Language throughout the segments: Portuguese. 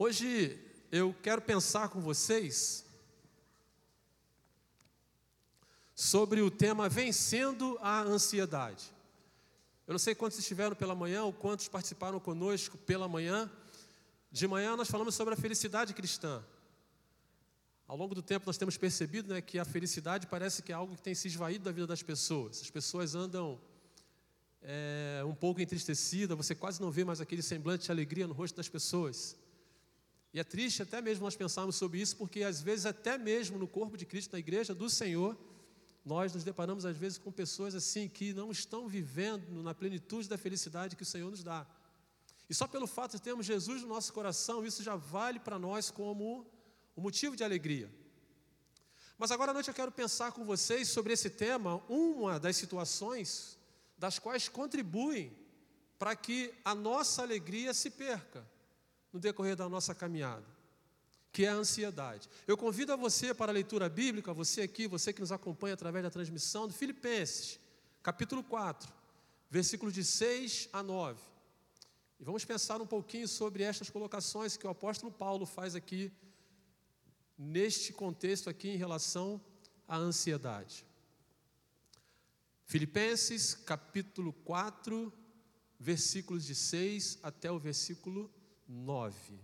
Hoje eu quero pensar com vocês sobre o tema Vencendo a Ansiedade. Eu não sei quantos estiveram pela manhã ou quantos participaram conosco pela manhã. De manhã nós falamos sobre a felicidade cristã. Ao longo do tempo nós temos percebido né, que a felicidade parece que é algo que tem se esvaído da vida das pessoas. As pessoas andam é, um pouco entristecidas, você quase não vê mais aquele semblante de alegria no rosto das pessoas. E é triste até mesmo nós pensarmos sobre isso, porque às vezes, até mesmo no corpo de Cristo, na igreja do Senhor, nós nos deparamos às vezes com pessoas assim que não estão vivendo na plenitude da felicidade que o Senhor nos dá. E só pelo fato de termos Jesus no nosso coração, isso já vale para nós como um motivo de alegria. Mas agora à noite eu quero pensar com vocês sobre esse tema, uma das situações das quais contribuem para que a nossa alegria se perca no decorrer da nossa caminhada, que é a ansiedade. Eu convido a você para a leitura bíblica, você aqui, você que nos acompanha através da transmissão, de Filipenses, capítulo 4, versículos de 6 a 9. E vamos pensar um pouquinho sobre estas colocações que o apóstolo Paulo faz aqui, neste contexto aqui em relação à ansiedade. Filipenses capítulo 4, versículos de 6 até o versículo 9.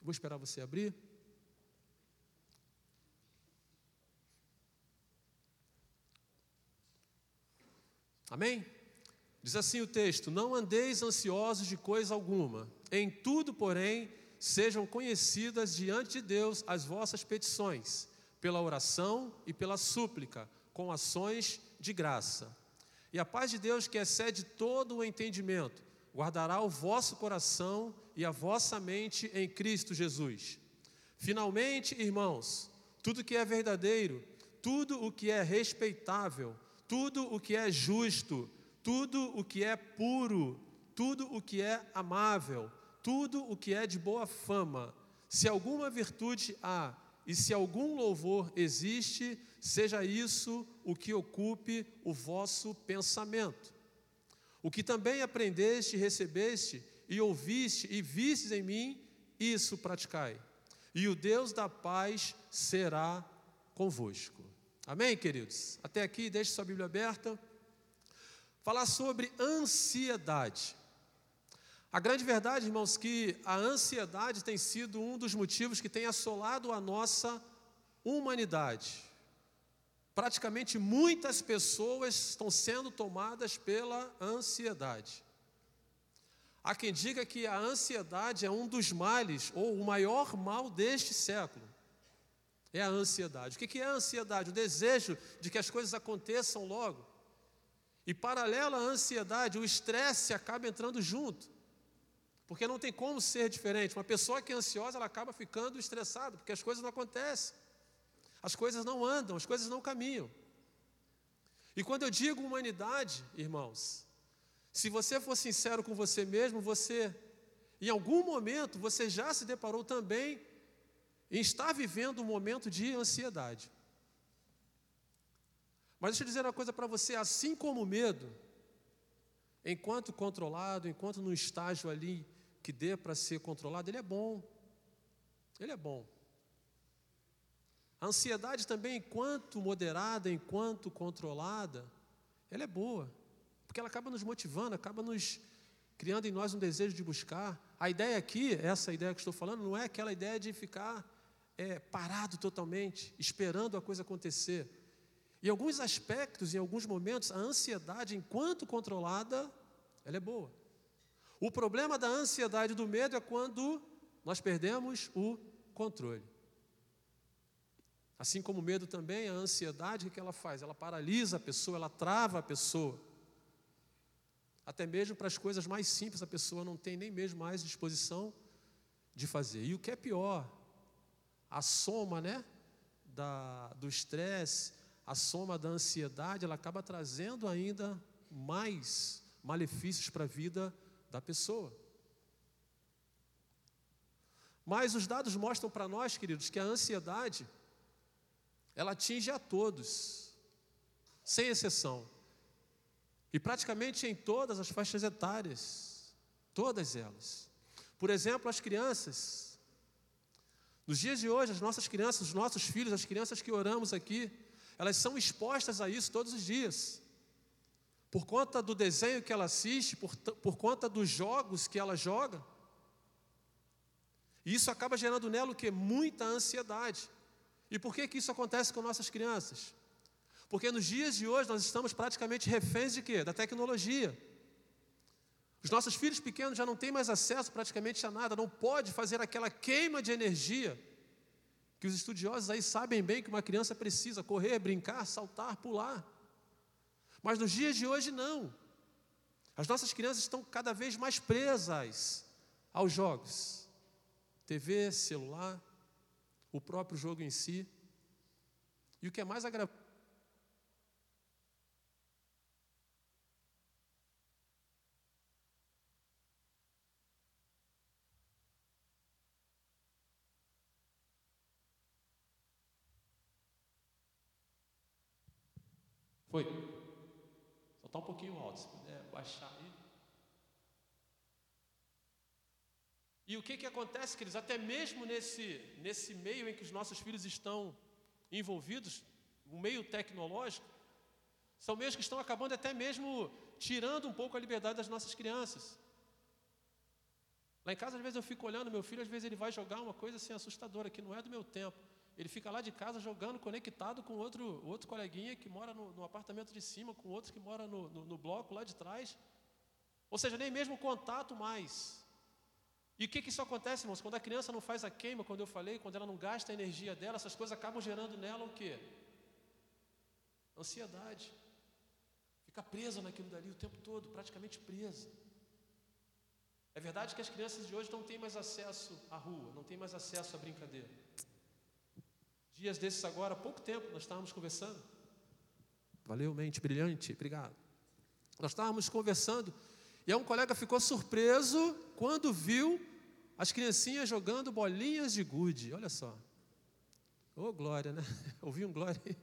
Vou esperar você abrir. Amém? Diz assim o texto: Não andeis ansiosos de coisa alguma, em tudo, porém, sejam conhecidas diante de Deus as vossas petições, pela oração e pela súplica, com ações de graça. E a paz de Deus, que excede todo o entendimento, guardará o vosso coração e a vossa mente em Cristo Jesus. Finalmente, irmãos, tudo que é verdadeiro, tudo o que é respeitável, tudo o que é justo, tudo o que é puro, tudo o que é amável, tudo o que é de boa fama, se alguma virtude há e se algum louvor existe, seja isso o que ocupe o vosso pensamento. O que também aprendeste, recebeste e ouviste e vistes em mim, isso praticai. E o Deus da paz será convosco. Amém, queridos? Até aqui, deixe sua Bíblia aberta. Falar sobre ansiedade. A grande verdade, irmãos, que a ansiedade tem sido um dos motivos que tem assolado a nossa humanidade. Praticamente muitas pessoas estão sendo tomadas pela ansiedade. Há quem diga que a ansiedade é um dos males, ou o maior mal deste século. É a ansiedade. O que é a ansiedade? O desejo de que as coisas aconteçam logo. E paralelo à ansiedade, o estresse acaba entrando junto. Porque não tem como ser diferente. Uma pessoa que é ansiosa, ela acaba ficando estressada, porque as coisas não acontecem. As coisas não andam, as coisas não caminham. E quando eu digo humanidade, irmãos, se você for sincero com você mesmo, você, em algum momento, você já se deparou também em estar vivendo um momento de ansiedade. Mas deixa eu dizer uma coisa para você: assim como o medo, enquanto controlado, enquanto no estágio ali que dê para ser controlado, ele é bom. Ele é bom. A ansiedade também, enquanto moderada, enquanto controlada, ela é boa, porque ela acaba nos motivando, acaba nos criando em nós um desejo de buscar. A ideia aqui, essa ideia que estou falando, não é aquela ideia de ficar é, parado totalmente, esperando a coisa acontecer. Em alguns aspectos, em alguns momentos, a ansiedade, enquanto controlada, ela é boa. O problema da ansiedade e do medo é quando nós perdemos o controle. Assim como o medo também, a ansiedade, o que ela faz? Ela paralisa a pessoa, ela trava a pessoa. Até mesmo para as coisas mais simples, a pessoa não tem nem mesmo mais disposição de fazer. E o que é pior, a soma né, da, do estresse, a soma da ansiedade, ela acaba trazendo ainda mais malefícios para a vida da pessoa. Mas os dados mostram para nós, queridos, que a ansiedade ela atinge a todos, sem exceção. E praticamente em todas as faixas etárias, todas elas. Por exemplo, as crianças. Nos dias de hoje, as nossas crianças, os nossos filhos, as crianças que oramos aqui, elas são expostas a isso todos os dias. Por conta do desenho que ela assiste, por, por conta dos jogos que ela joga. E isso acaba gerando nela o que? Muita ansiedade. E por que, que isso acontece com nossas crianças? Porque nos dias de hoje nós estamos praticamente reféns de quê? Da tecnologia. Os nossos filhos pequenos já não têm mais acesso praticamente a nada, não pode fazer aquela queima de energia que os estudiosos aí sabem bem que uma criança precisa correr, brincar, saltar, pular. Mas nos dias de hoje não. As nossas crianças estão cada vez mais presas aos jogos. TV, celular, o próprio jogo em si. E o que é mais agradável Foi. Só está um pouquinho alto, se puder baixar aí. E o que, que acontece, queridos? Até mesmo nesse, nesse meio em que os nossos filhos estão envolvidos, o meio tecnológico, são meios que estão acabando até mesmo tirando um pouco a liberdade das nossas crianças. Lá em casa, às vezes eu fico olhando meu filho, às vezes ele vai jogar uma coisa assim assustadora, que não é do meu tempo. Ele fica lá de casa jogando, conectado com outro, outro coleguinha que mora no, no apartamento de cima, com outro que mora no, no, no, bloco lá de trás. Ou seja, nem mesmo contato mais. E o que, que isso acontece, irmãos? Quando a criança não faz a queima, quando eu falei, quando ela não gasta a energia dela, essas coisas acabam gerando nela o quê? Ansiedade. Fica presa naquilo dali o tempo todo, praticamente presa. É verdade que as crianças de hoje não têm mais acesso à rua, não têm mais acesso à brincadeira. Dias desses agora, há pouco tempo, nós estávamos conversando. Valeu, mente brilhante, obrigado. Nós estávamos conversando e um colega ficou surpreso quando viu as criancinhas jogando bolinhas de gude. Olha só. Ô oh, glória, né? Ouvi um glória aí.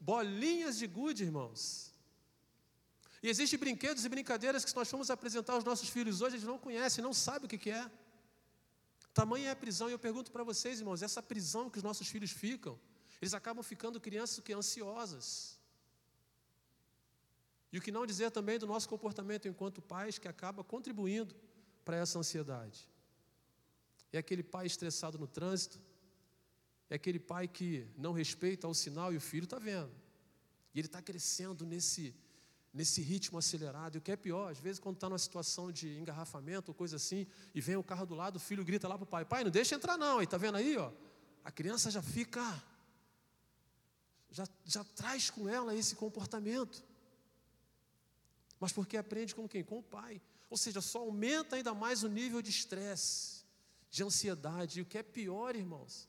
Bolinhas de gude, irmãos. E existem brinquedos e brincadeiras que nós formos apresentar aos nossos filhos hoje, eles não conhecem, não sabem o que, que é. Tamanha é a prisão, e eu pergunto para vocês, irmãos, essa prisão que os nossos filhos ficam, eles acabam ficando crianças que ansiosas. E o que não dizer também do nosso comportamento enquanto pais que acaba contribuindo para essa ansiedade. É aquele pai estressado no trânsito, é aquele pai que não respeita o sinal e o filho está vendo. E ele está crescendo nesse nesse ritmo acelerado. E o que é pior, às vezes, quando está numa situação de engarrafamento ou coisa assim, e vem o carro do lado, o filho grita lá para o pai: Pai, não deixa entrar, não. E está vendo aí, ó? A criança já fica, já, já traz com ela esse comportamento. Mas porque aprende com quem? Com o pai. Ou seja, só aumenta ainda mais o nível de estresse, de ansiedade. E o que é pior, irmãos,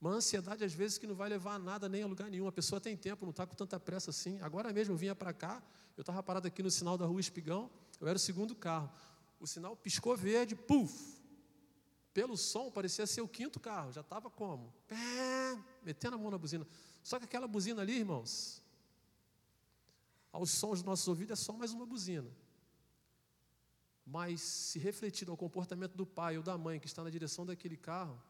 uma ansiedade, às vezes, que não vai levar a nada nem a lugar nenhum. A pessoa tem tempo, não está com tanta pressa assim. Agora mesmo eu vinha para cá, eu estava parado aqui no sinal da rua Espigão, eu era o segundo carro. O sinal piscou verde, puf! Pelo som, parecia ser o quinto carro. Já estava como? Pé, metendo a mão na buzina. Só que aquela buzina ali, irmãos, aos sons dos nossos ouvidos é só mais uma buzina. Mas se refletido ao comportamento do pai ou da mãe que está na direção daquele carro,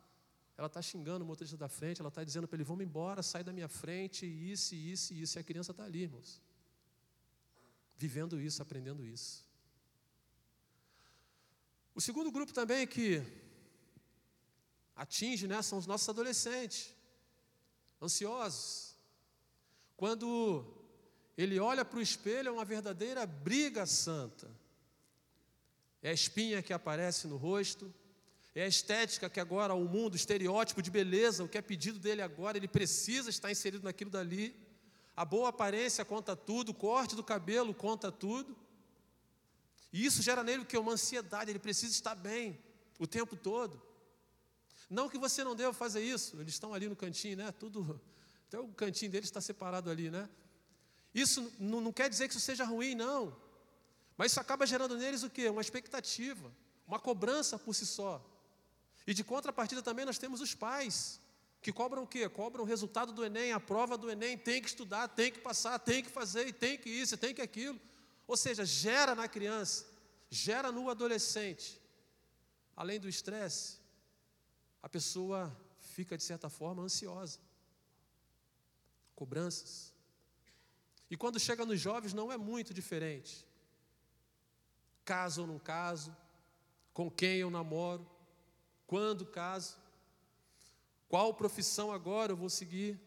ela está xingando o motorista da frente, ela está dizendo para ele: vamos embora, sai da minha frente, isso, isso, isso. E a criança está ali, irmãos. Vivendo isso, aprendendo isso. O segundo grupo também que atinge né, são os nossos adolescentes, ansiosos. Quando ele olha para o espelho, é uma verdadeira briga santa. É a espinha que aparece no rosto, é a estética que agora o mundo, o estereótipo de beleza, o que é pedido dele agora, ele precisa estar inserido naquilo dali. A boa aparência conta tudo, o corte do cabelo conta tudo. E isso gera nele o que? Uma ansiedade, ele precisa estar bem o tempo todo. Não que você não deva fazer isso, eles estão ali no cantinho, né? Tudo, até o cantinho deles está separado ali, né? Isso não, quer dizer que isso seja ruim, não. Mas isso acaba gerando neles o que? Uma expectativa, uma cobrança por si só. E de contrapartida também nós temos os pais, que cobram o quê? Cobram o resultado do Enem, a prova do Enem, tem que estudar, tem que passar, tem que fazer, tem que isso, tem que aquilo. Ou seja, gera na criança, gera no adolescente além do estresse, a pessoa fica, de certa forma, ansiosa. Cobranças. E quando chega nos jovens, não é muito diferente. Caso ou não caso, com quem eu namoro, quando caso, qual profissão agora eu vou seguir.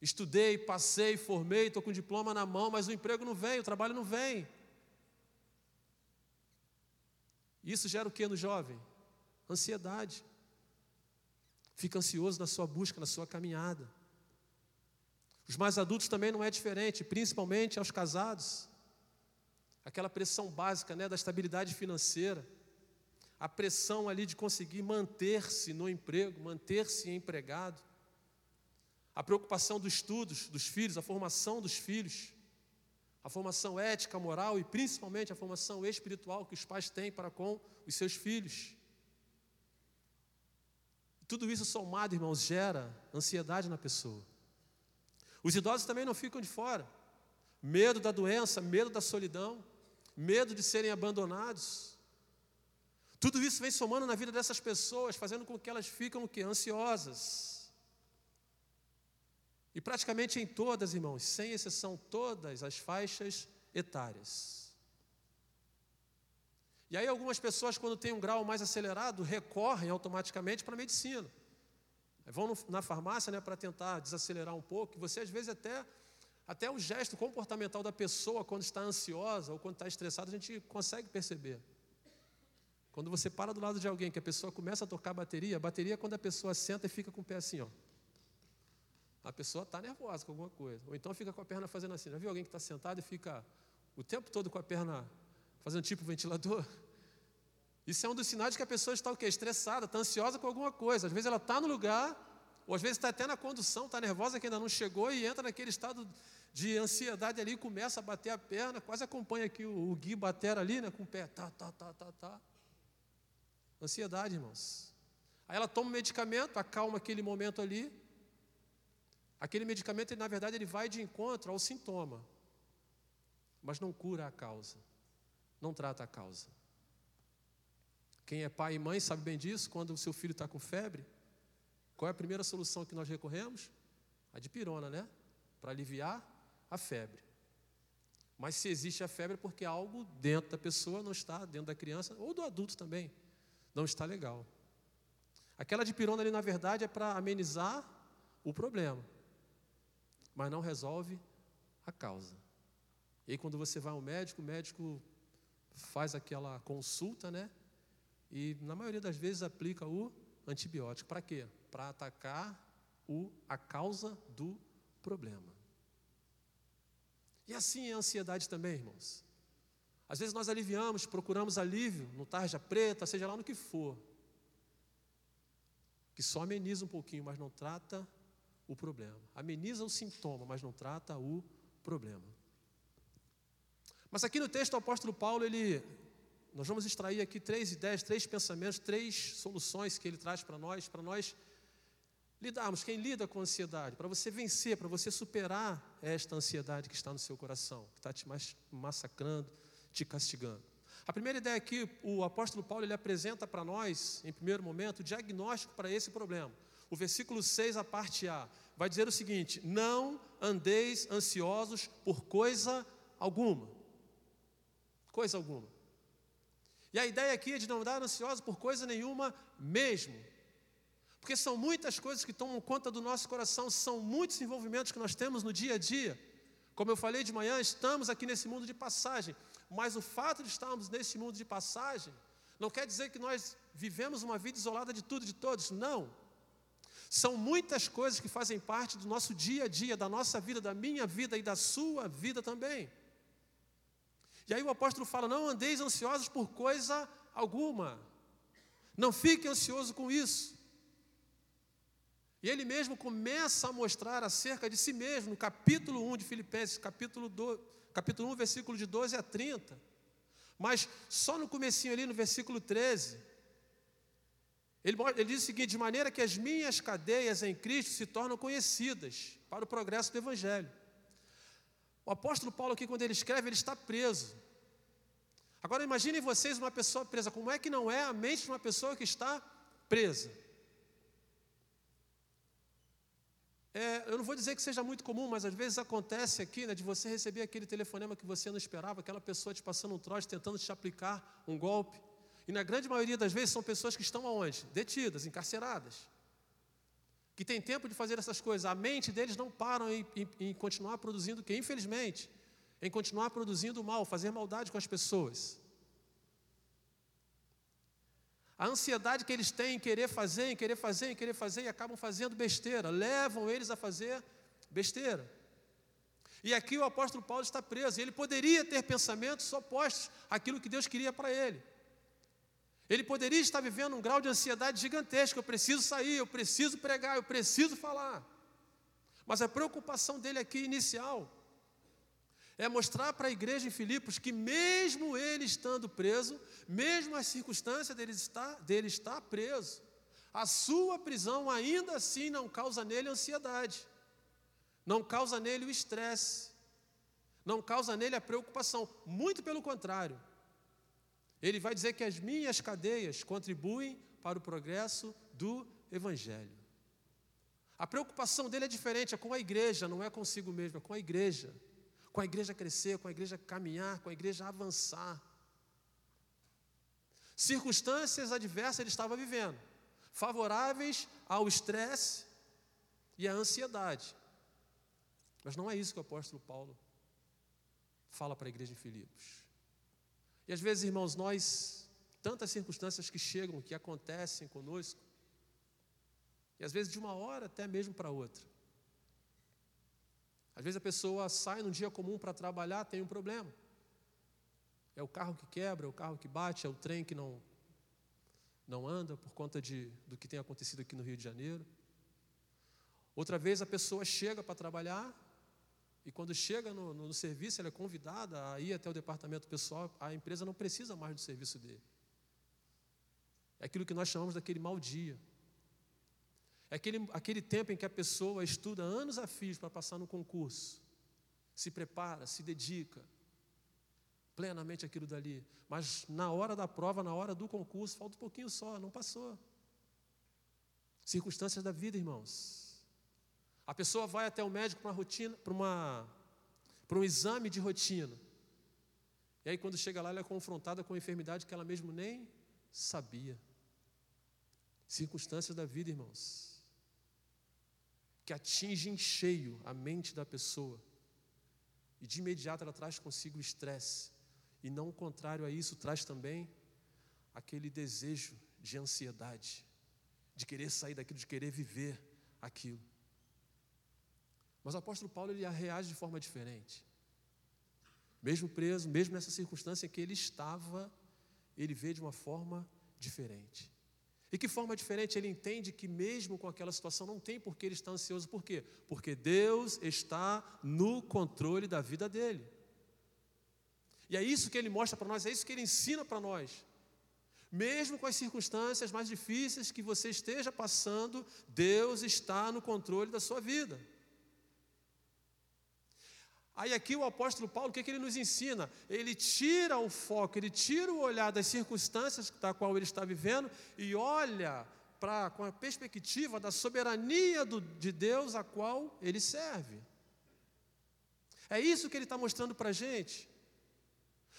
Estudei, passei, formei, estou com diploma na mão, mas o emprego não vem, o trabalho não vem. Isso gera o que no jovem? Ansiedade. Fica ansioso na sua busca, na sua caminhada. Os mais adultos também não é diferente, principalmente aos casados. Aquela pressão básica né, da estabilidade financeira. A pressão ali de conseguir manter-se no emprego, manter-se empregado. A preocupação dos estudos dos filhos, a formação dos filhos a formação ética, moral e principalmente a formação espiritual que os pais têm para com os seus filhos. Tudo isso somado, irmãos, gera ansiedade na pessoa. Os idosos também não ficam de fora. Medo da doença, medo da solidão, medo de serem abandonados. Tudo isso vem somando na vida dessas pessoas, fazendo com que elas fiquem o quê? Ansiosas e praticamente em todas, irmãos, sem exceção, todas as faixas etárias. E aí algumas pessoas, quando têm um grau mais acelerado, recorrem automaticamente para a medicina. Vão no, na farmácia né, para tentar desacelerar um pouco. E você, às vezes, até, até o gesto comportamental da pessoa, quando está ansiosa ou quando está estressada, a gente consegue perceber. Quando você para do lado de alguém, que a pessoa começa a tocar a bateria, a bateria é quando a pessoa senta e fica com o pé assim, ó a pessoa está nervosa com alguma coisa. Ou então fica com a perna fazendo assim. Já viu alguém que está sentado e fica o tempo todo com a perna fazendo tipo ventilador? Isso é um dos sinais de que a pessoa está o quê? Estressada, está ansiosa com alguma coisa. Às vezes ela está no lugar, ou às vezes está até na condução, está nervosa que ainda não chegou e entra naquele estado de ansiedade ali, começa a bater a perna, quase acompanha aqui o, o Gui bater ali, né, com o pé, tá, tá, tá, tá, tá. Ansiedade, irmãos. Aí ela toma um medicamento, acalma aquele momento ali, Aquele medicamento, ele, na verdade, ele vai de encontro ao sintoma, mas não cura a causa, não trata a causa. Quem é pai e mãe sabe bem disso, quando o seu filho está com febre, qual é a primeira solução que nós recorremos? A de pirona, né? Para aliviar a febre. Mas se existe a febre é porque algo dentro da pessoa não está, dentro da criança, ou do adulto também, não está legal. Aquela de pirona ali, na verdade, é para amenizar o problema mas não resolve a causa. E aí, quando você vai ao médico, o médico faz aquela consulta, né? E na maioria das vezes aplica o antibiótico. Para quê? Para atacar o, a causa do problema. E assim é a ansiedade também, irmãos. Às vezes nós aliviamos, procuramos alívio no tarja preta, seja lá no que for, que só ameniza um pouquinho, mas não trata o problema. Ameniza o sintoma, mas não trata o problema. Mas aqui no texto o apóstolo Paulo, ele nós vamos extrair aqui três ideias, três pensamentos, três soluções que ele traz para nós, para nós lidarmos. Quem lida com ansiedade, para você vencer, para você superar esta ansiedade que está no seu coração, que está te massacrando, te castigando. A primeira ideia aqui, o apóstolo Paulo ele apresenta para nós, em primeiro momento, o diagnóstico para esse problema. O versículo 6, a parte A, vai dizer o seguinte: Não andeis ansiosos por coisa alguma. Coisa alguma. E a ideia aqui é de não andar ansiosos por coisa nenhuma mesmo. Porque são muitas coisas que tomam conta do nosso coração, são muitos envolvimentos que nós temos no dia a dia. Como eu falei de manhã, estamos aqui nesse mundo de passagem, mas o fato de estarmos nesse mundo de passagem não quer dizer que nós vivemos uma vida isolada de tudo e de todos, não. São muitas coisas que fazem parte do nosso dia a dia, da nossa vida, da minha vida e da sua vida também. E aí o apóstolo fala: não andeis ansiosos por coisa alguma. Não fique ansioso com isso. E ele mesmo começa a mostrar acerca de si mesmo, no capítulo 1 de Filipenses, capítulo, 2, capítulo 1, versículo de 12 a 30. Mas só no comecinho ali, no versículo 13, ele, ele diz o seguinte: de maneira que as minhas cadeias em Cristo se tornam conhecidas para o progresso do Evangelho. O apóstolo Paulo, aqui, quando ele escreve, ele está preso. Agora imaginem vocês uma pessoa presa. Como é que não é a mente de uma pessoa que está presa? É, eu não vou dizer que seja muito comum, mas às vezes acontece aqui, né, de você receber aquele telefonema que você não esperava, aquela pessoa te passando um trote, tentando te aplicar um golpe. E na grande maioria das vezes são pessoas que estão aonde? Detidas, encarceradas. Que têm tempo de fazer essas coisas. A mente deles não param em, em, em continuar produzindo o que? Infelizmente, em continuar produzindo mal, fazer maldade com as pessoas. A ansiedade que eles têm em querer fazer, em querer fazer, em querer fazer, e acabam fazendo besteira, levam eles a fazer besteira. E aqui o apóstolo Paulo está preso, ele poderia ter pensamentos opostos àquilo que Deus queria para ele. Ele poderia estar vivendo um grau de ansiedade gigantesco, eu preciso sair, eu preciso pregar, eu preciso falar. Mas a preocupação dele aqui inicial é mostrar para a igreja em Filipos que, mesmo ele estando preso, mesmo as circunstâncias dele estar, dele estar preso, a sua prisão ainda assim não causa nele ansiedade, não causa nele o estresse, não causa nele a preocupação, muito pelo contrário. Ele vai dizer que as minhas cadeias contribuem para o progresso do Evangelho. A preocupação dele é diferente, é com a igreja, não é consigo mesmo, é com a igreja com a igreja crescer, com a igreja caminhar, com a igreja avançar. Circunstâncias adversas ele estava vivendo, favoráveis ao estresse e à ansiedade. Mas não é isso que o apóstolo Paulo fala para a igreja de Filipos. E às vezes, irmãos, nós, tantas circunstâncias que chegam, que acontecem conosco, e às vezes de uma hora até mesmo para outra. Às vezes a pessoa sai num dia comum para trabalhar, tem um problema. É o carro que quebra, é o carro que bate, é o trem que não, não anda por conta de, do que tem acontecido aqui no Rio de Janeiro. Outra vez a pessoa chega para trabalhar e quando chega no, no, no, serviço, ela é convidada a ir até o departamento pessoal, a empresa não precisa mais do serviço dele. É aquilo que nós chamamos daquele mau dia. É aquele, aquele tempo em que a pessoa estuda anos a fio para passar no concurso, se prepara, se dedica plenamente aquilo dali, mas na hora da prova, na hora do concurso, falta um pouquinho só, não passou. Circunstâncias da vida, irmãos. A pessoa vai até o médico para uma rotina, para uma para um exame de rotina. E aí quando chega lá, ela é confrontada com uma enfermidade que ela mesmo nem sabia. Circunstâncias da vida, irmãos que atinge em cheio a mente da pessoa. E de imediato ela traz consigo o estresse. E não o contrário a isso, traz também aquele desejo de ansiedade, de querer sair daquilo, de querer viver aquilo. Mas o apóstolo Paulo ele reage de forma diferente. Mesmo preso, mesmo nessa circunstância que ele estava, ele vê de uma forma diferente. E que forma diferente ele entende que, mesmo com aquela situação, não tem por que ele estar ansioso. Por quê? Porque Deus está no controle da vida dele. E é isso que ele mostra para nós, é isso que ele ensina para nós. Mesmo com as circunstâncias mais difíceis que você esteja passando, Deus está no controle da sua vida. Aí aqui o apóstolo Paulo, o que, é que ele nos ensina? Ele tira o foco, ele tira o olhar das circunstâncias da qual ele está vivendo e olha para com a perspectiva da soberania do, de Deus a qual ele serve. É isso que ele está mostrando para a gente.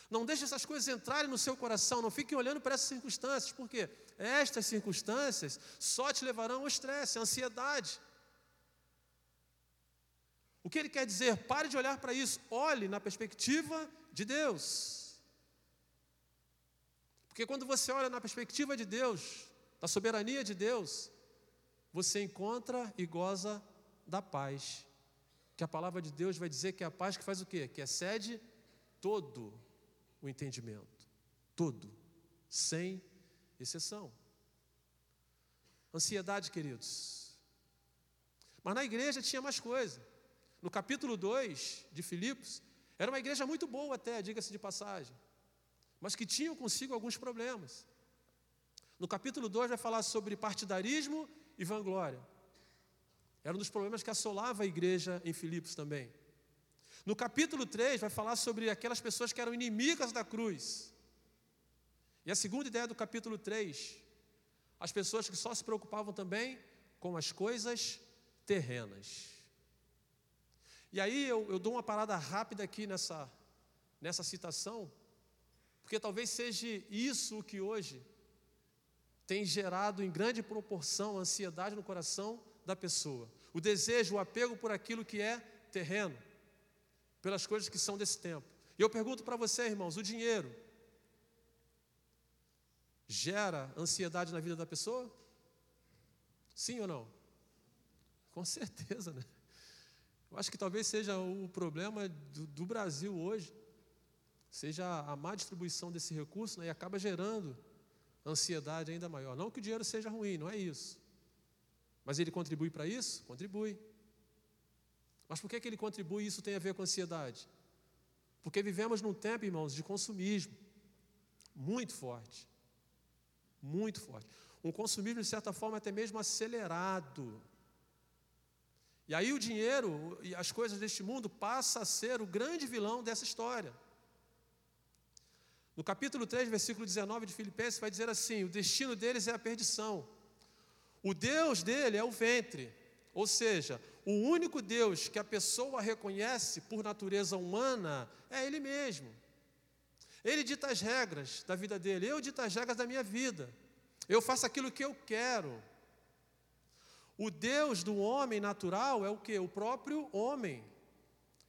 Não deixe essas coisas entrarem no seu coração, não fique olhando para essas circunstâncias, porque estas circunstâncias só te levarão ao estresse, à ansiedade. O que ele quer dizer? Pare de olhar para isso, olhe na perspectiva de Deus. Porque quando você olha na perspectiva de Deus, da soberania de Deus, você encontra e goza da paz. Que a palavra de Deus vai dizer que é a paz que faz o quê? Que excede todo o entendimento. Todo. Sem exceção. Ansiedade, queridos. Mas na igreja tinha mais coisa no capítulo 2 de Filipos, era uma igreja muito boa até, diga-se de passagem, mas que tinham consigo alguns problemas. No capítulo 2 vai falar sobre partidarismo e vanglória. Era um dos problemas que assolava a igreja em Filipos também. No capítulo 3 vai falar sobre aquelas pessoas que eram inimigas da cruz. E a segunda ideia do capítulo 3, as pessoas que só se preocupavam também com as coisas terrenas. E aí eu, eu dou uma parada rápida aqui nessa, nessa citação, porque talvez seja isso que hoje tem gerado em grande proporção a ansiedade no coração da pessoa. O desejo, o apego por aquilo que é terreno, pelas coisas que são desse tempo. E eu pergunto para você, irmãos, o dinheiro gera ansiedade na vida da pessoa? Sim ou não? Com certeza, né? Eu acho que talvez seja o problema do, do Brasil hoje, seja a má distribuição desse recurso né, e acaba gerando ansiedade ainda maior. Não que o dinheiro seja ruim, não é isso. Mas ele contribui para isso? Contribui. Mas por que, que ele contribui e isso tem a ver com ansiedade? Porque vivemos num tempo, irmãos, de consumismo muito forte. Muito forte. Um consumismo, de certa forma, até mesmo acelerado. E aí o dinheiro e as coisas deste mundo passa a ser o grande vilão dessa história. No capítulo 3, versículo 19 de Filipenses, vai dizer assim: o destino deles é a perdição. O Deus dele é o ventre, ou seja, o único Deus que a pessoa reconhece por natureza humana é Ele mesmo. Ele dita as regras da vida dele, eu dito as regras da minha vida. Eu faço aquilo que eu quero. O Deus do homem natural é o que? O próprio homem.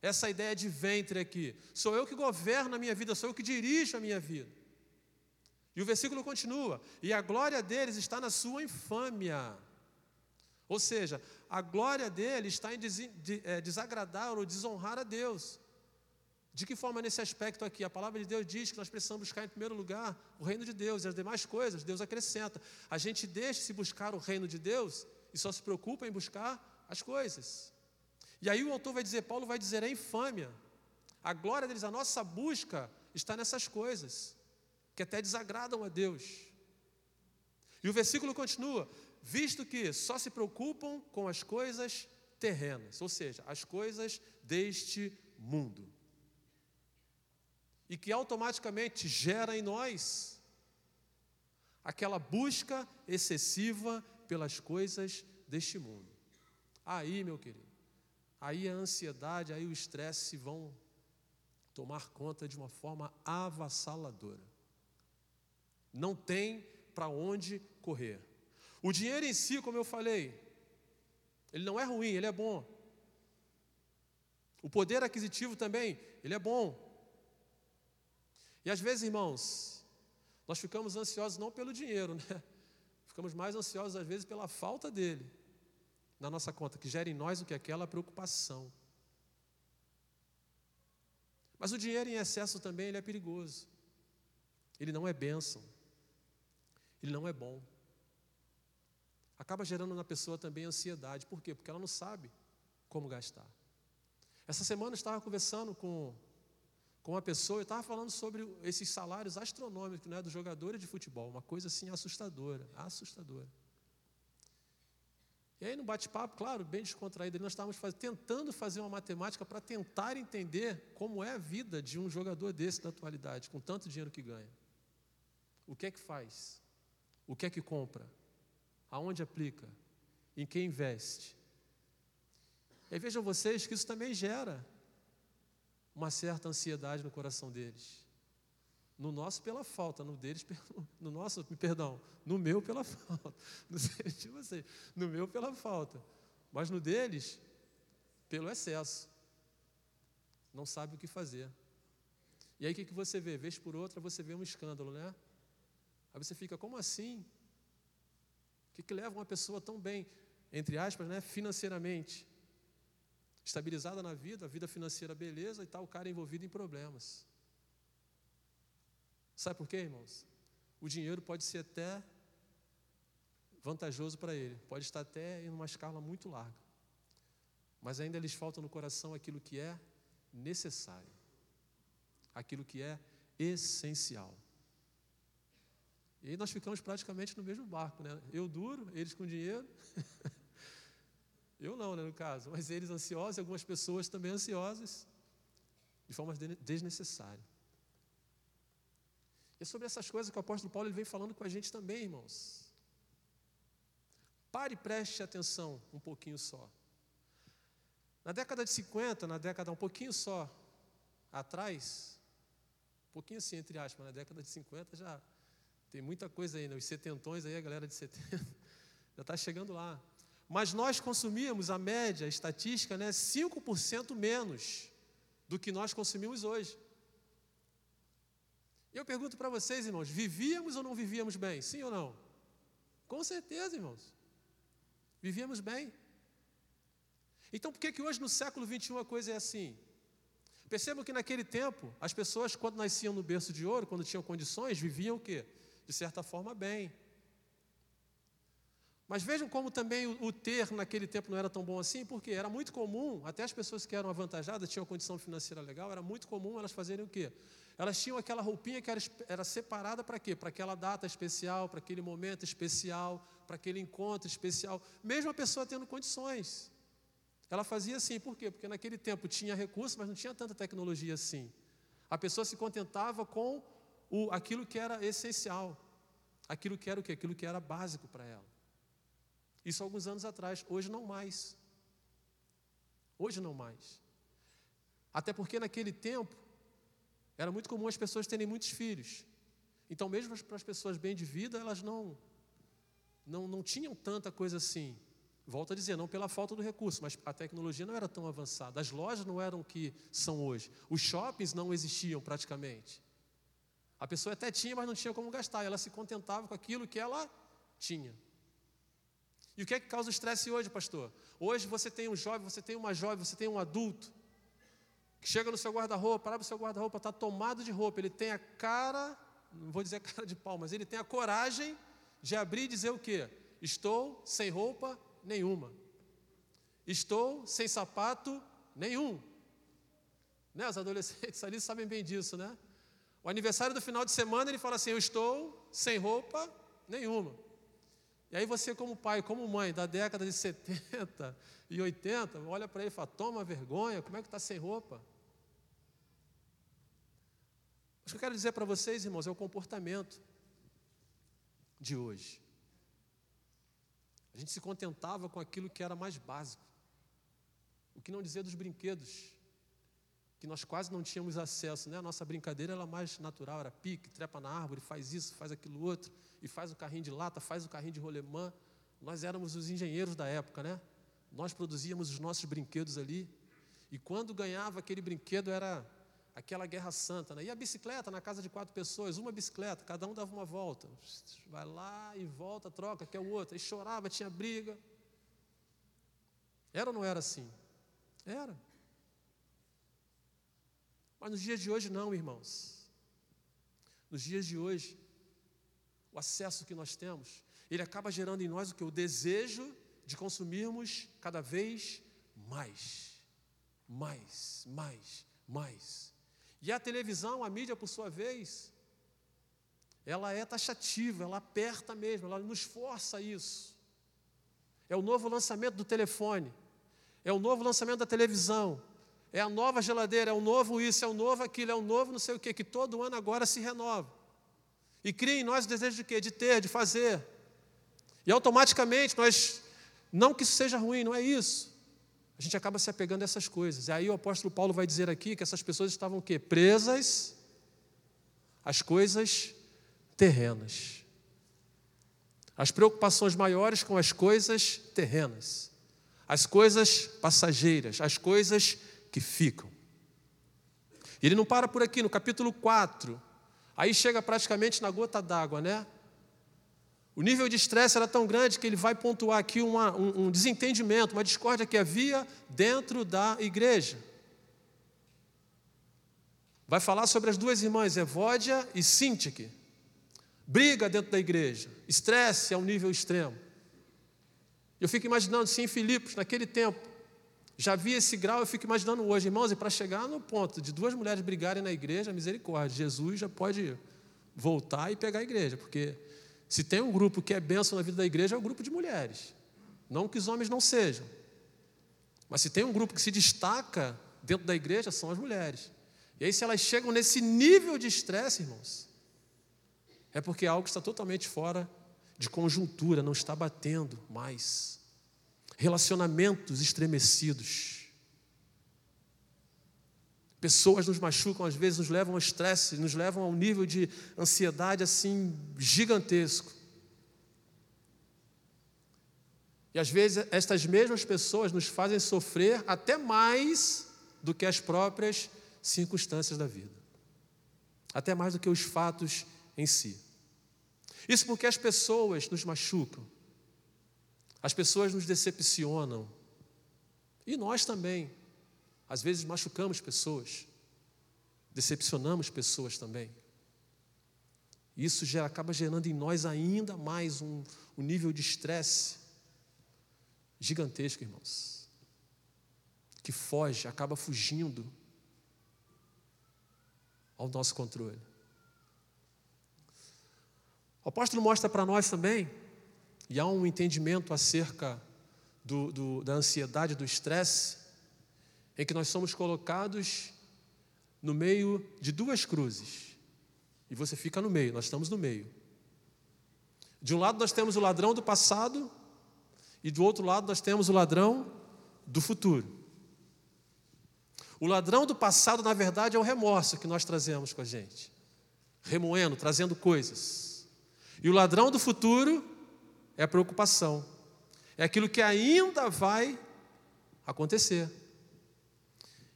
Essa ideia de ventre aqui. Sou eu que governo a minha vida, sou eu que dirijo a minha vida. E o versículo continua: e a glória deles está na sua infâmia. Ou seja, a glória dele está em é, desagradar ou desonrar a Deus. De que forma nesse aspecto aqui? A palavra de Deus diz que nós precisamos buscar em primeiro lugar o reino de Deus e as demais coisas Deus acrescenta. A gente deixa de se buscar o reino de Deus e só se preocupa em buscar as coisas. E aí o autor vai dizer, Paulo vai dizer, é infâmia. A glória deles, a nossa busca está nessas coisas que até desagradam a Deus. E o versículo continua: visto que só se preocupam com as coisas terrenas, ou seja, as coisas deste mundo. E que automaticamente gera em nós aquela busca excessiva pelas coisas deste mundo. Aí, meu querido, aí a ansiedade, aí o estresse vão tomar conta de uma forma avassaladora não tem para onde correr. O dinheiro em si, como eu falei, ele não é ruim, ele é bom. O poder aquisitivo também, ele é bom. E às vezes, irmãos, nós ficamos ansiosos não pelo dinheiro, né? Ficamos mais ansiosos às vezes pela falta dele na nossa conta, que gera em nós o que é aquela preocupação. Mas o dinheiro em excesso também ele é perigoso. Ele não é bênção ele não é bom. Acaba gerando na pessoa também ansiedade. Por quê? Porque ela não sabe como gastar. Essa semana eu estava conversando com, com uma pessoa e estava falando sobre esses salários astronômicos né, dos jogadores de futebol, uma coisa assim assustadora, assustadora. E aí, no bate-papo, claro, bem descontraído, nós estávamos faz, tentando fazer uma matemática para tentar entender como é a vida de um jogador desse da atualidade, com tanto dinheiro que ganha. O que é que faz? O que é que compra? Aonde aplica? Em que investe? E vejam vocês que isso também gera uma certa ansiedade no coração deles. No nosso pela falta, no deles no nosso, perdão, no meu pela falta. No de no meu pela falta, mas no deles pelo excesso. Não sabe o que fazer. E aí o que, que você vê? Vez por outra você vê um escândalo, né? Aí você fica, como assim? O que, que leva uma pessoa tão bem, entre aspas, né, financeiramente, estabilizada na vida, a vida financeira beleza e tal, o cara é envolvido em problemas. Sabe por quê, irmãos? O dinheiro pode ser até vantajoso para ele, pode estar até em uma escala muito larga. Mas ainda lhes falta no coração aquilo que é necessário, aquilo que é essencial. E aí nós ficamos praticamente no mesmo barco, né? Eu duro, eles com dinheiro. Eu não, né, no caso, mas eles ansiosos e algumas pessoas também ansiosas, de forma desnecessária. E é sobre essas coisas que o apóstolo Paulo ele vem falando com a gente também, irmãos. Pare e preste atenção um pouquinho só. Na década de 50, na década um pouquinho só atrás, um pouquinho assim, entre aspas, na década de 50 já tem muita coisa aí, né? os setentões aí, a galera de 70, já está chegando lá. Mas nós consumíamos, a média, a estatística, né, 5% menos do que nós consumimos hoje. E eu pergunto para vocês, irmãos, vivíamos ou não vivíamos bem? Sim ou não? Com certeza, irmãos. Vivíamos bem. Então, por que, que hoje, no século 21, a coisa é assim? Percebam que naquele tempo, as pessoas, quando nasciam no berço de ouro, quando tinham condições, viviam o quê? De certa forma, bem. Mas vejam como também o, ter naquele tempo não era tão bom assim, porque era muito comum, até as pessoas que eram avantajadas, tinham condição financeira legal, era muito comum elas fazerem o quê? Elas tinham aquela roupinha que era, era separada para quê? Para aquela data especial, para aquele momento especial, para aquele encontro especial. Mesmo a pessoa tendo condições. Ela fazia assim, por quê? Porque naquele tempo tinha recurso, mas não tinha tanta tecnologia assim. A pessoa se contentava com o, aquilo que era essencial, aquilo que era o quê? Aquilo que era básico para ela. Isso alguns anos atrás, hoje não mais. Hoje não mais. Até porque naquele tempo era muito comum as pessoas terem muitos filhos. Então, mesmo para as pessoas bem de vida, elas não, não, não tinham tanta coisa assim. Volto a dizer, não pela falta do recurso, mas a tecnologia não era tão avançada. As lojas não eram o que são hoje. Os shoppings não existiam praticamente. A pessoa até tinha, mas não tinha como gastar. Ela se contentava com aquilo que ela tinha. E o que é que causa estresse hoje, pastor? Hoje você tem um jovem, você tem uma jovem, você tem um adulto que chega no seu guarda-roupa, abre o seu guarda-roupa, está tomado de roupa, ele tem a cara, não vou dizer cara de pau, mas ele tem a coragem de abrir e dizer o quê? Estou sem roupa nenhuma. Estou sem sapato nenhum. Né? Os adolescentes ali sabem bem disso, né? O aniversário do final de semana ele fala assim: Eu estou sem roupa nenhuma. E aí você, como pai, como mãe da década de 70 e 80, olha para ele e fala: toma vergonha, como é que está sem roupa? O que eu quero dizer para vocês, irmãos, é o comportamento de hoje. A gente se contentava com aquilo que era mais básico. O que não dizer dos brinquedos, que nós quase não tínhamos acesso, né? A nossa brincadeira era mais natural, era pique, trepa na árvore, faz isso, faz aquilo outro, e faz o carrinho de lata, faz o carrinho de rolemã. Nós éramos os engenheiros da época, né? Nós produzíamos os nossos brinquedos ali. E quando ganhava aquele brinquedo era aquela guerra santa, né? E a bicicleta na casa de quatro pessoas, uma bicicleta, cada um dava uma volta. Vai lá e volta, troca, quer o outro. E chorava, tinha briga. Era ou não era assim? Era. Mas nos dias de hoje não, irmãos. Nos dias de hoje, o acesso que nós temos, ele acaba gerando em nós o que? O desejo de consumirmos cada vez mais. Mais, mais, mais. E a televisão, a mídia, por sua vez, ela é taxativa, ela aperta mesmo, ela nos força a isso. É o novo lançamento do telefone, é o novo lançamento da televisão, é a nova geladeira, é o novo isso, é o novo aquilo, é o novo não sei o que, que todo ano agora se renova. E cria em nós o desejo de quê? De ter, de fazer. E automaticamente nós, não que isso seja ruim, não é isso. A gente acaba se apegando a essas coisas. E aí o apóstolo Paulo vai dizer aqui que essas pessoas estavam o quê? Presas às coisas terrenas. As preocupações maiores com as coisas terrenas. As coisas passageiras, as coisas que ficam. Ele não para por aqui, no capítulo 4, aí chega praticamente na gota d'água, né? O nível de estresse era tão grande que ele vai pontuar aqui uma, um, um desentendimento, uma discórdia que havia dentro da igreja. Vai falar sobre as duas irmãs, Evódia e Sintique. Briga dentro da igreja, estresse a um nível extremo. Eu fico imaginando se em Filipos, naquele tempo, já vi esse grau, eu fico imaginando hoje, irmãos, e para chegar no ponto de duas mulheres brigarem na igreja, misericórdia, Jesus já pode voltar e pegar a igreja, porque se tem um grupo que é benção na vida da igreja, é o grupo de mulheres. Não que os homens não sejam. Mas se tem um grupo que se destaca dentro da igreja, são as mulheres. E aí, se elas chegam nesse nível de estresse, irmãos, é porque algo está totalmente fora de conjuntura, não está batendo mais. Relacionamentos estremecidos. Pessoas nos machucam, às vezes nos levam ao estresse, nos levam a um nível de ansiedade assim gigantesco. E às vezes estas mesmas pessoas nos fazem sofrer até mais do que as próprias circunstâncias da vida, até mais do que os fatos em si. Isso porque as pessoas nos machucam, as pessoas nos decepcionam, e nós também, às vezes machucamos pessoas, decepcionamos pessoas também. Isso já acaba gerando em nós ainda mais um, um nível de estresse gigantesco, irmãos, que foge, acaba fugindo ao nosso controle. O apóstolo mostra para nós também, e há um entendimento acerca do, do, da ansiedade, do estresse, em que nós somos colocados no meio de duas cruzes. E você fica no meio, nós estamos no meio. De um lado nós temos o ladrão do passado, e do outro lado nós temos o ladrão do futuro. O ladrão do passado, na verdade, é o remorso que nós trazemos com a gente, remoendo, trazendo coisas. E o ladrão do futuro é a preocupação. É aquilo que ainda vai acontecer.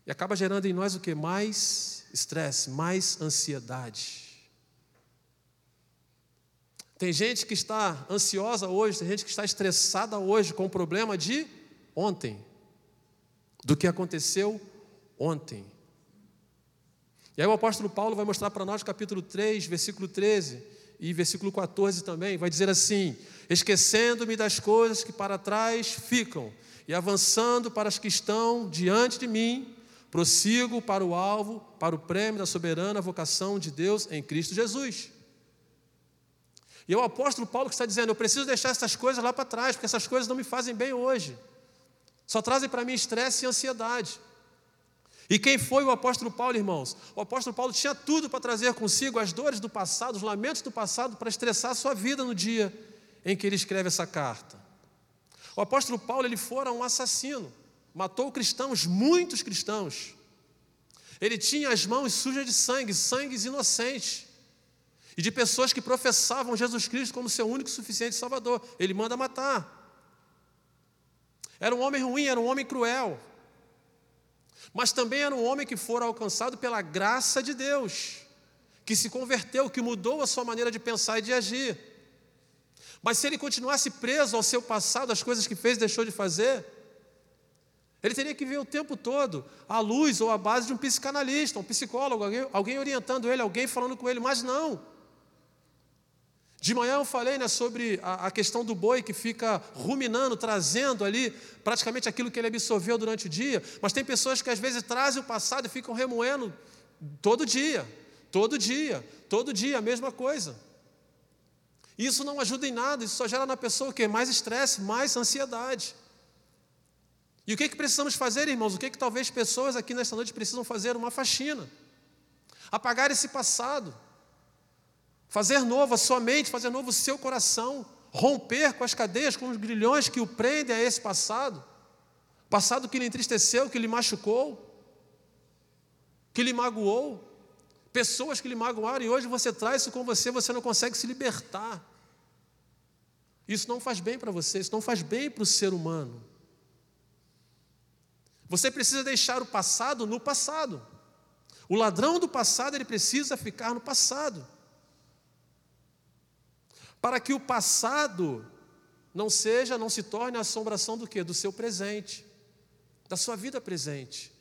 E acaba gerando em nós o que? Mais estresse, mais ansiedade. Tem gente que está ansiosa hoje, tem gente que está estressada hoje com o problema de ontem, do que aconteceu ontem. E aí o apóstolo Paulo vai mostrar para nós, capítulo 3, versículo 13, e versículo 14 também, vai dizer assim: Esquecendo-me das coisas que para trás ficam, e avançando para as que estão diante de mim, prossigo para o alvo, para o prêmio da soberana vocação de Deus em Cristo Jesus. E é o apóstolo Paulo que está dizendo: Eu preciso deixar essas coisas lá para trás, porque essas coisas não me fazem bem hoje, só trazem para mim estresse e ansiedade. E quem foi o apóstolo Paulo, irmãos? O apóstolo Paulo tinha tudo para trazer consigo as dores do passado, os lamentos do passado, para estressar a sua vida no dia em que ele escreve essa carta. O apóstolo Paulo, ele fora um assassino, matou cristãos, muitos cristãos. Ele tinha as mãos sujas de sangue, sangues inocentes, e de pessoas que professavam Jesus Cristo como seu único e suficiente Salvador. Ele manda matar. Era um homem ruim, era um homem cruel mas também era um homem que fora alcançado pela graça de Deus, que se converteu, que mudou a sua maneira de pensar e de agir. Mas se ele continuasse preso ao seu passado, às coisas que fez e deixou de fazer, ele teria que ver o tempo todo à luz ou à base de um psicanalista, um psicólogo, alguém, alguém orientando ele, alguém falando com ele, mas não. De manhã eu falei né, sobre a, a, questão do boi que fica ruminando, trazendo ali praticamente aquilo que ele absorveu durante o dia, mas tem pessoas que às vezes trazem o passado e ficam remoendo todo dia, todo dia, todo dia, a mesma coisa. Isso não ajuda em nada, isso só gera na pessoa o quê? Mais estresse, mais ansiedade. E o que, que precisamos fazer, irmãos? O que, que talvez pessoas aqui nesta noite precisam fazer? Uma faxina. Apagar esse passado fazer novo a sua mente, fazer novo o seu coração, romper com as cadeias, com os grilhões que o prendem a esse passado, passado que lhe entristeceu, que lhe machucou, que lhe magoou, pessoas que lhe magoaram, e hoje você traz isso com você, você não consegue se libertar. Isso não faz bem para você, isso não faz bem para o ser humano. Você precisa deixar o passado no passado. O ladrão do passado, ele precisa ficar no passado para que o passado não seja, não se torne a assombração do que? Do seu presente, da sua vida presente,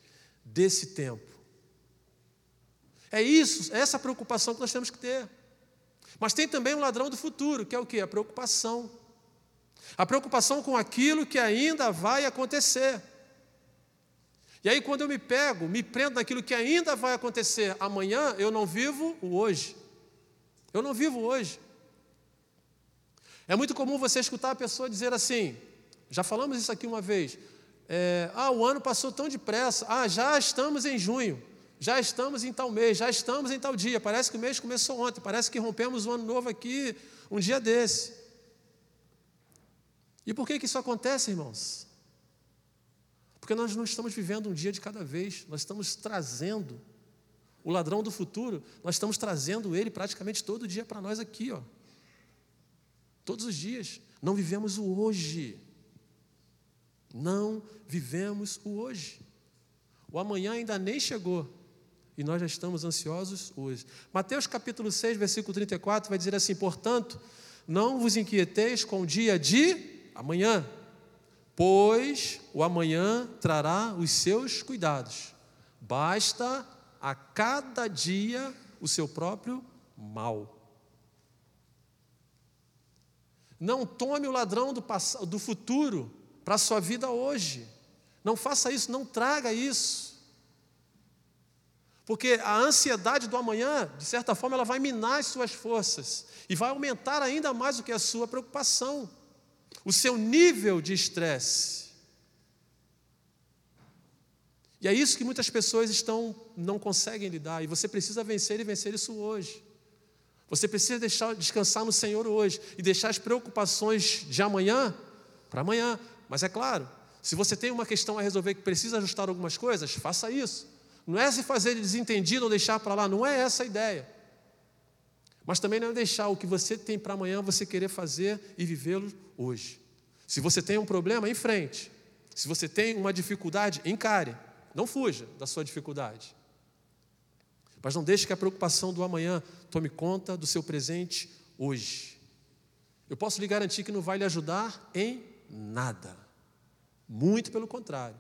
desse tempo. É isso, é essa preocupação que nós temos que ter. Mas tem também um ladrão do futuro, que é o que? A preocupação. A preocupação com aquilo que ainda vai acontecer. E aí, quando eu me pego, me prendo naquilo que ainda vai acontecer amanhã, eu não vivo o hoje. Eu não vivo hoje. É muito comum você escutar a pessoa dizer assim, já falamos isso aqui uma vez, é, ah, o ano passou tão depressa, ah, já estamos em junho. já estamos em tal mês, já estamos em tal dia. Parece que o mês começou ontem, parece que rompemos o ano novo aqui um dia desse. E por que, que isso acontece, irmãos? Porque nós não estamos vivendo um dia de cada vez, nós estamos trazendo o ladrão do futuro, nós estamos trazendo ele praticamente todo dia para nós aqui, ó. Todos os dias. Não vivemos o hoje. Não vivemos o hoje. O amanhã ainda nem chegou. E nós já estamos ansiosos hoje. Mateus capítulo 6, versículo 34 vai dizer assim: Portanto, não vos inquieteis com o dia de amanhã, pois o amanhã trará os seus cuidados. Basta a cada dia o seu próprio mal. Não tome o ladrão do, do futuro para a sua vida hoje. Não faça isso, não traga isso. Porque a ansiedade do amanhã, de certa forma, ela vai minar as suas forças e vai aumentar ainda mais do que a sua preocupação, o seu nível de estresse. E é isso que muitas pessoas estão não conseguem lidar, e você precisa vencer e vencer isso hoje. Você precisa deixar descansar no Senhor hoje e deixar as preocupações de amanhã para amanhã. Mas é claro, se você tem uma questão a resolver que precisa ajustar algumas coisas, faça isso. Não é se fazer desentendido ou deixar para lá, não é essa a ideia. Mas também não é deixar o que você tem para amanhã você querer fazer e vivê-lo hoje. Se você tem um problema, enfrente. Se você tem uma dificuldade, encare. Não fuja da sua dificuldade. Mas não deixe que a preocupação do amanhã tome conta do seu presente hoje. Eu posso lhe garantir que não vai lhe ajudar em nada. Muito pelo contrário.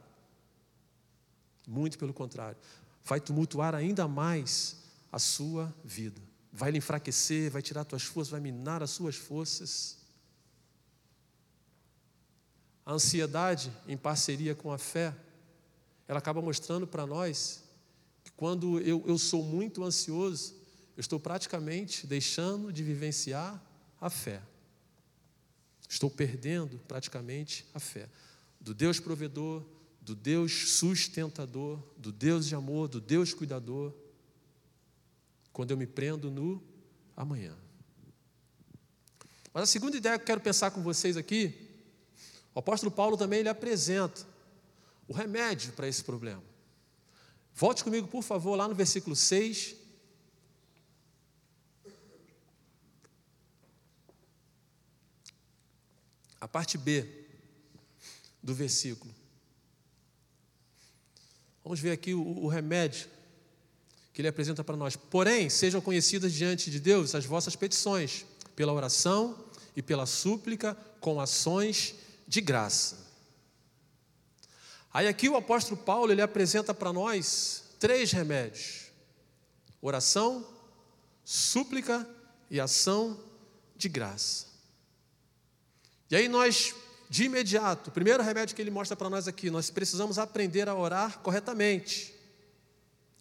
Muito pelo contrário vai tumultuar ainda mais a sua vida. Vai lhe enfraquecer, vai tirar tuas forças, vai minar as suas forças. A ansiedade, em parceria com a fé, ela acaba mostrando para nós que quando eu, eu sou muito ansioso, eu estou praticamente deixando de vivenciar a fé. Estou perdendo praticamente a fé do Deus provedor, do Deus sustentador, do Deus de amor, do Deus cuidador, quando eu me prendo no amanhã. Mas a segunda ideia que eu quero pensar com vocês aqui, o apóstolo Paulo também ele apresenta o remédio para esse problema. Volte comigo, por favor, lá no versículo 6. A parte B do versículo. Vamos ver aqui o, o remédio que ele apresenta para nós. Porém, sejam conhecidas diante de Deus as vossas petições, pela oração e pela súplica, com ações de graça. Aí aqui o apóstolo Paulo ele apresenta para nós três remédios: oração, súplica e ação de graça. E aí nós de imediato, o primeiro remédio que ele mostra para nós aqui, nós precisamos aprender a orar corretamente.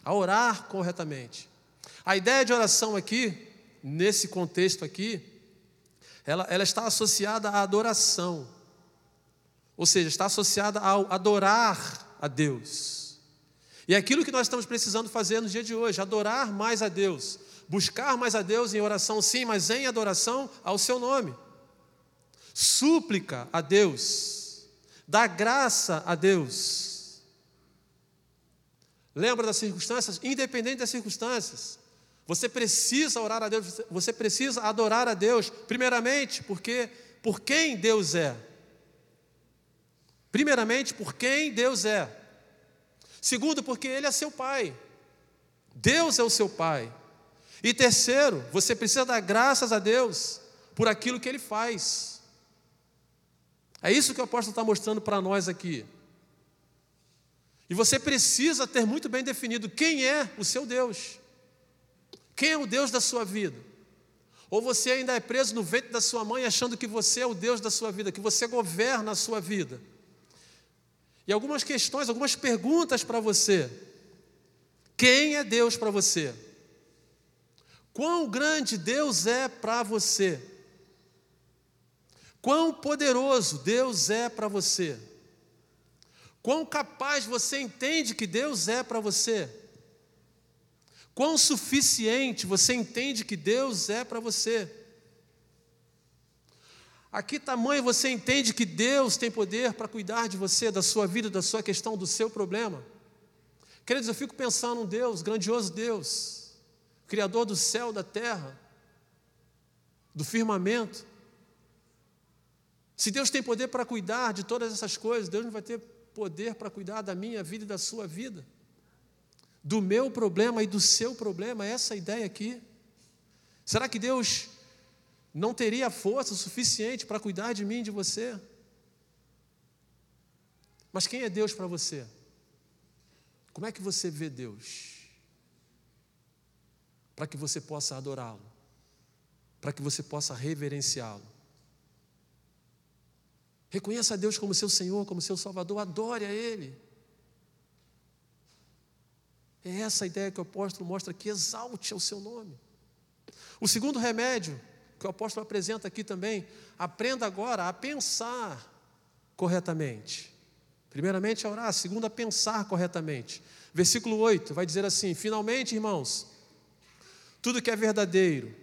A orar corretamente. A ideia de oração aqui, nesse contexto aqui, ela, ela está associada à adoração. Ou seja, está associada ao adorar a Deus. E é aquilo que nós estamos precisando fazer no dia de hoje, adorar mais a Deus. Buscar mais a Deus em oração, sim, mas em adoração ao seu nome súplica a Deus, dá graça a Deus. Lembra das circunstâncias? Independente das circunstâncias, você precisa orar a Deus, você precisa adorar a Deus, primeiramente, porque por quem Deus é. Primeiramente, por quem Deus é. Segundo, porque Ele é seu Pai. Deus é o seu Pai. E terceiro, você precisa dar graças a Deus por aquilo que Ele faz. É isso que o apóstolo está mostrando para nós aqui. E você precisa ter muito bem definido quem é o seu Deus. Quem é o Deus da sua vida? Ou você ainda é preso no ventre da sua mãe achando que você é o Deus da sua vida, que você governa a sua vida. E algumas questões, algumas perguntas para você. Quem é Deus para você? Quão grande Deus é para você? Quão poderoso Deus é para você. Quão capaz você entende que Deus é para você. Quão suficiente você entende que Deus é para você? A que tamanho você entende que Deus tem poder para cuidar de você, da sua vida, da sua questão, do seu problema? Queridos, eu fico pensando um Deus, grandioso Deus, Criador do céu, da terra, do firmamento. Se Deus tem poder para cuidar de todas essas coisas, Deus não vai ter poder para cuidar da minha vida e da sua vida do meu problema e do seu problema, essa ideia aqui. Será que Deus não teria força suficiente para cuidar de mim e de você? Mas quem é Deus para você? Como é que você vê Deus? Para que você possa adorá-lo, para que você possa reverenciá-lo. Reconheça a Deus como seu Senhor, como seu Salvador, adore a Ele. É essa a ideia que o apóstolo mostra aqui, exalte o seu nome. O segundo remédio que o apóstolo apresenta aqui também, aprenda agora a pensar corretamente. Primeiramente a orar, segundo a pensar corretamente. Versículo 8 vai dizer assim: Finalmente, irmãos, tudo que é verdadeiro,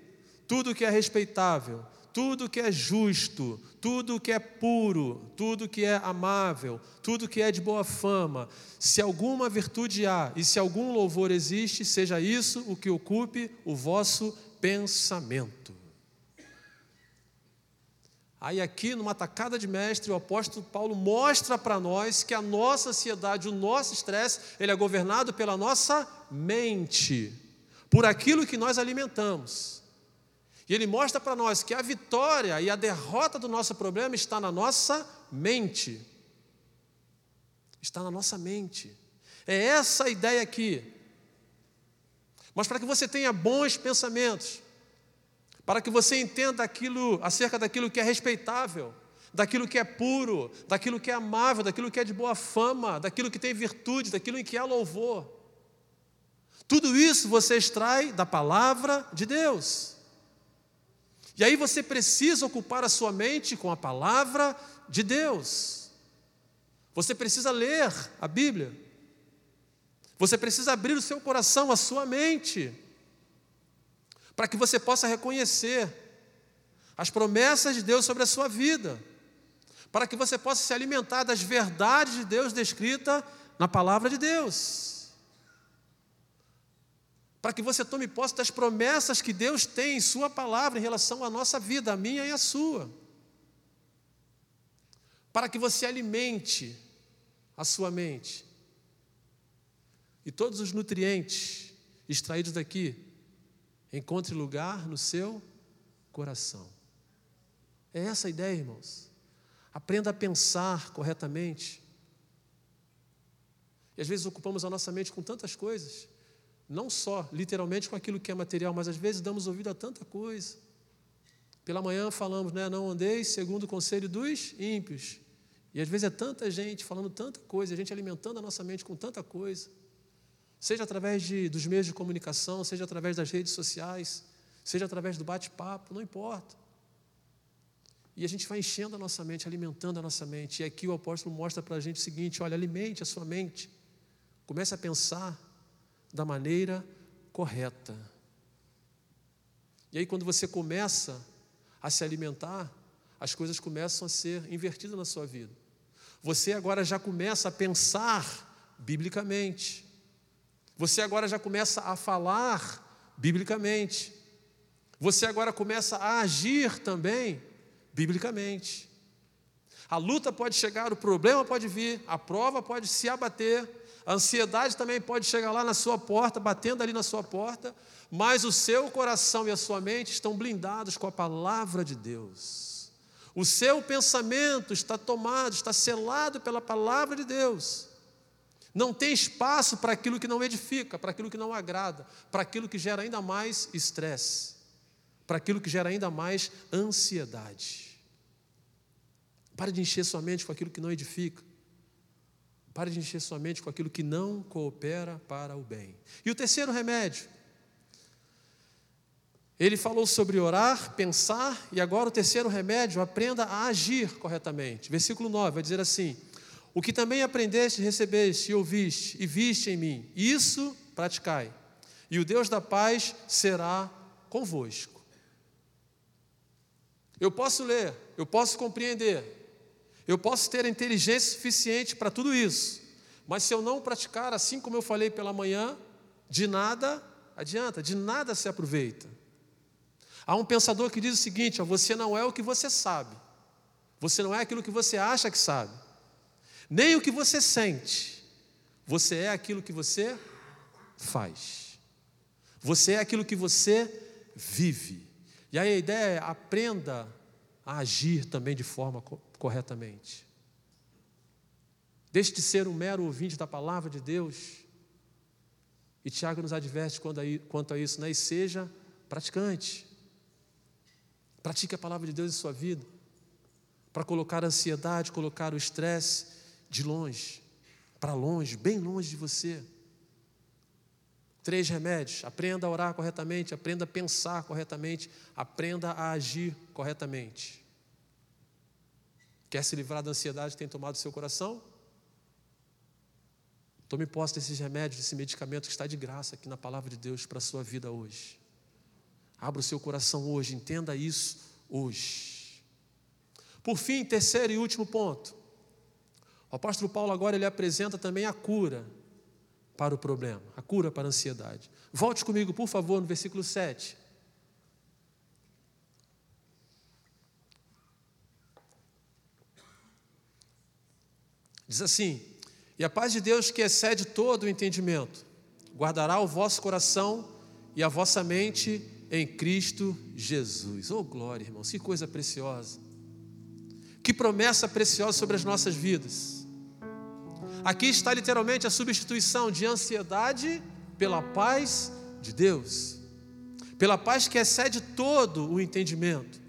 tudo que é respeitável, tudo que é justo, tudo que é puro, tudo que é amável, tudo que é de boa fama, se alguma virtude há e se algum louvor existe, seja isso o que ocupe o vosso pensamento. Aí, aqui, numa tacada de mestre, o apóstolo Paulo mostra para nós que a nossa ansiedade, o nosso estresse, ele é governado pela nossa mente, por aquilo que nós alimentamos. E ele mostra para nós que a vitória e a derrota do nosso problema está na nossa mente. Está na nossa mente. É essa a ideia aqui. Mas para que você tenha bons pensamentos, para que você entenda aquilo acerca daquilo que é respeitável, daquilo que é puro, daquilo que é amável, daquilo que é de boa fama, daquilo que tem virtude, daquilo em que há louvor. Tudo isso você extrai da palavra de Deus. E aí você precisa ocupar a sua mente com a palavra de Deus. Você precisa ler a Bíblia. Você precisa abrir o seu coração, a sua mente, para que você possa reconhecer as promessas de Deus sobre a sua vida, para que você possa se alimentar das verdades de Deus descritas na palavra de Deus para que você tome posse das promessas que Deus tem em Sua palavra em relação à nossa vida, a minha e a sua. Para que você alimente a sua mente. E todos os nutrientes extraídos daqui encontrem lugar no seu coração. É essa a ideia, irmãos. Aprenda a pensar corretamente. E às vezes ocupamos a nossa mente com tantas coisas não só literalmente com aquilo que é material, mas às vezes damos ouvido a tanta coisa. Pela manhã falamos, né, não andeis segundo o conselho dos ímpios. E às vezes é tanta gente falando tanta coisa, a gente alimentando a nossa mente com tanta coisa. Seja através de, dos meios de comunicação, seja através das redes sociais, seja através do bate-papo, não importa. E a gente vai enchendo a nossa mente, alimentando a nossa mente. E aqui o apóstolo mostra para a gente o seguinte: olha, alimente a sua mente. Comece a pensar da maneira correta. E aí, quando você começa a se alimentar, as coisas começam a ser invertidas na sua vida. Você agora já começa a pensar biblicamente. Você agora já começa a falar biblicamente. Você agora começa a agir também biblicamente. A luta pode chegar, o problema pode vir, a prova pode se abater, a ansiedade também pode chegar lá na sua porta, batendo ali na sua porta, mas o seu coração e a sua mente estão blindados com a palavra de Deus. O seu pensamento está tomado, está selado pela palavra de Deus. Não tem espaço para aquilo que não edifica, para aquilo que não agrada, para aquilo que gera ainda mais estresse, para aquilo que gera ainda mais ansiedade. Pare de encher sua mente com aquilo que não edifica. Pare de encher sua mente com aquilo que não coopera para o bem. E o terceiro remédio. Ele falou sobre orar, pensar, e agora o terceiro remédio, aprenda a agir corretamente. Versículo 9 vai dizer assim: O que também aprendeste, recebeste e ouviste e viste em mim, isso praticai, e o Deus da paz será convosco. Eu posso ler, eu posso compreender, eu posso ter a inteligência suficiente para tudo isso, mas se eu não praticar assim como eu falei pela manhã, de nada adianta, de nada se aproveita. Há um pensador que diz o seguinte: ó, você não é o que você sabe, você não é aquilo que você acha que sabe, nem o que você sente, você é aquilo que você faz, você é aquilo que você vive. E aí a ideia é aprenda a agir também de forma corretamente. Deixe de ser um mero ouvinte da palavra de Deus. E Tiago nos adverte quanto a isso, né? E seja praticante. Pratique a palavra de Deus em sua vida. Para colocar a ansiedade, colocar o estresse de longe, para longe, bem longe de você. Três remédios: aprenda a orar corretamente, aprenda a pensar corretamente, aprenda a agir corretamente. Quer se livrar da ansiedade que tem tomado seu coração? Tome posse desses remédios, desse medicamento que está de graça aqui na palavra de Deus para a sua vida hoje. Abra o seu coração hoje, entenda isso hoje. Por fim, terceiro e último ponto. O apóstolo Paulo agora ele apresenta também a cura para o problema, a cura para a ansiedade. Volte comigo, por favor, no versículo 7. Diz assim: E a paz de Deus, que excede todo o entendimento, guardará o vosso coração e a vossa mente em Cristo Jesus. Oh, glória, irmãos, que coisa preciosa. Que promessa preciosa sobre as nossas vidas. Aqui está literalmente a substituição de ansiedade pela paz de Deus, pela paz que excede todo o entendimento.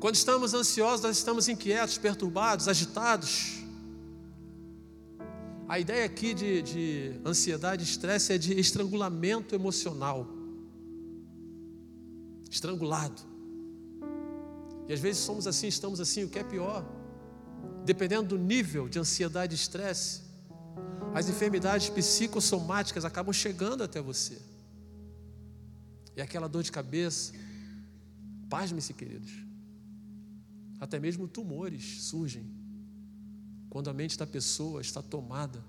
Quando estamos ansiosos, nós estamos inquietos, perturbados, agitados. A ideia aqui de, de ansiedade estresse é de estrangulamento emocional. Estrangulado. E às vezes somos assim, estamos assim, o que é pior dependendo do nível de ansiedade e estresse, as enfermidades psicossomáticas acabam chegando até você. E aquela dor de cabeça, pasme-se, queridos. Até mesmo tumores surgem quando a mente da pessoa está tomada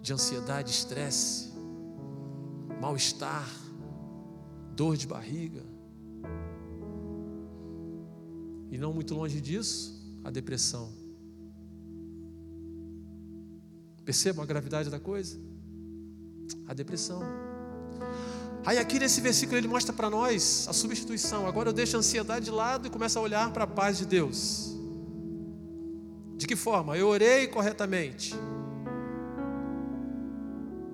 de ansiedade, estresse, mal-estar, dor de barriga. E não muito longe disso, a depressão. Percebam a gravidade da coisa? A depressão. Aí aqui nesse versículo ele mostra para nós a substituição. Agora eu deixo a ansiedade de lado e começo a olhar para a paz de Deus. De que forma? Eu orei corretamente.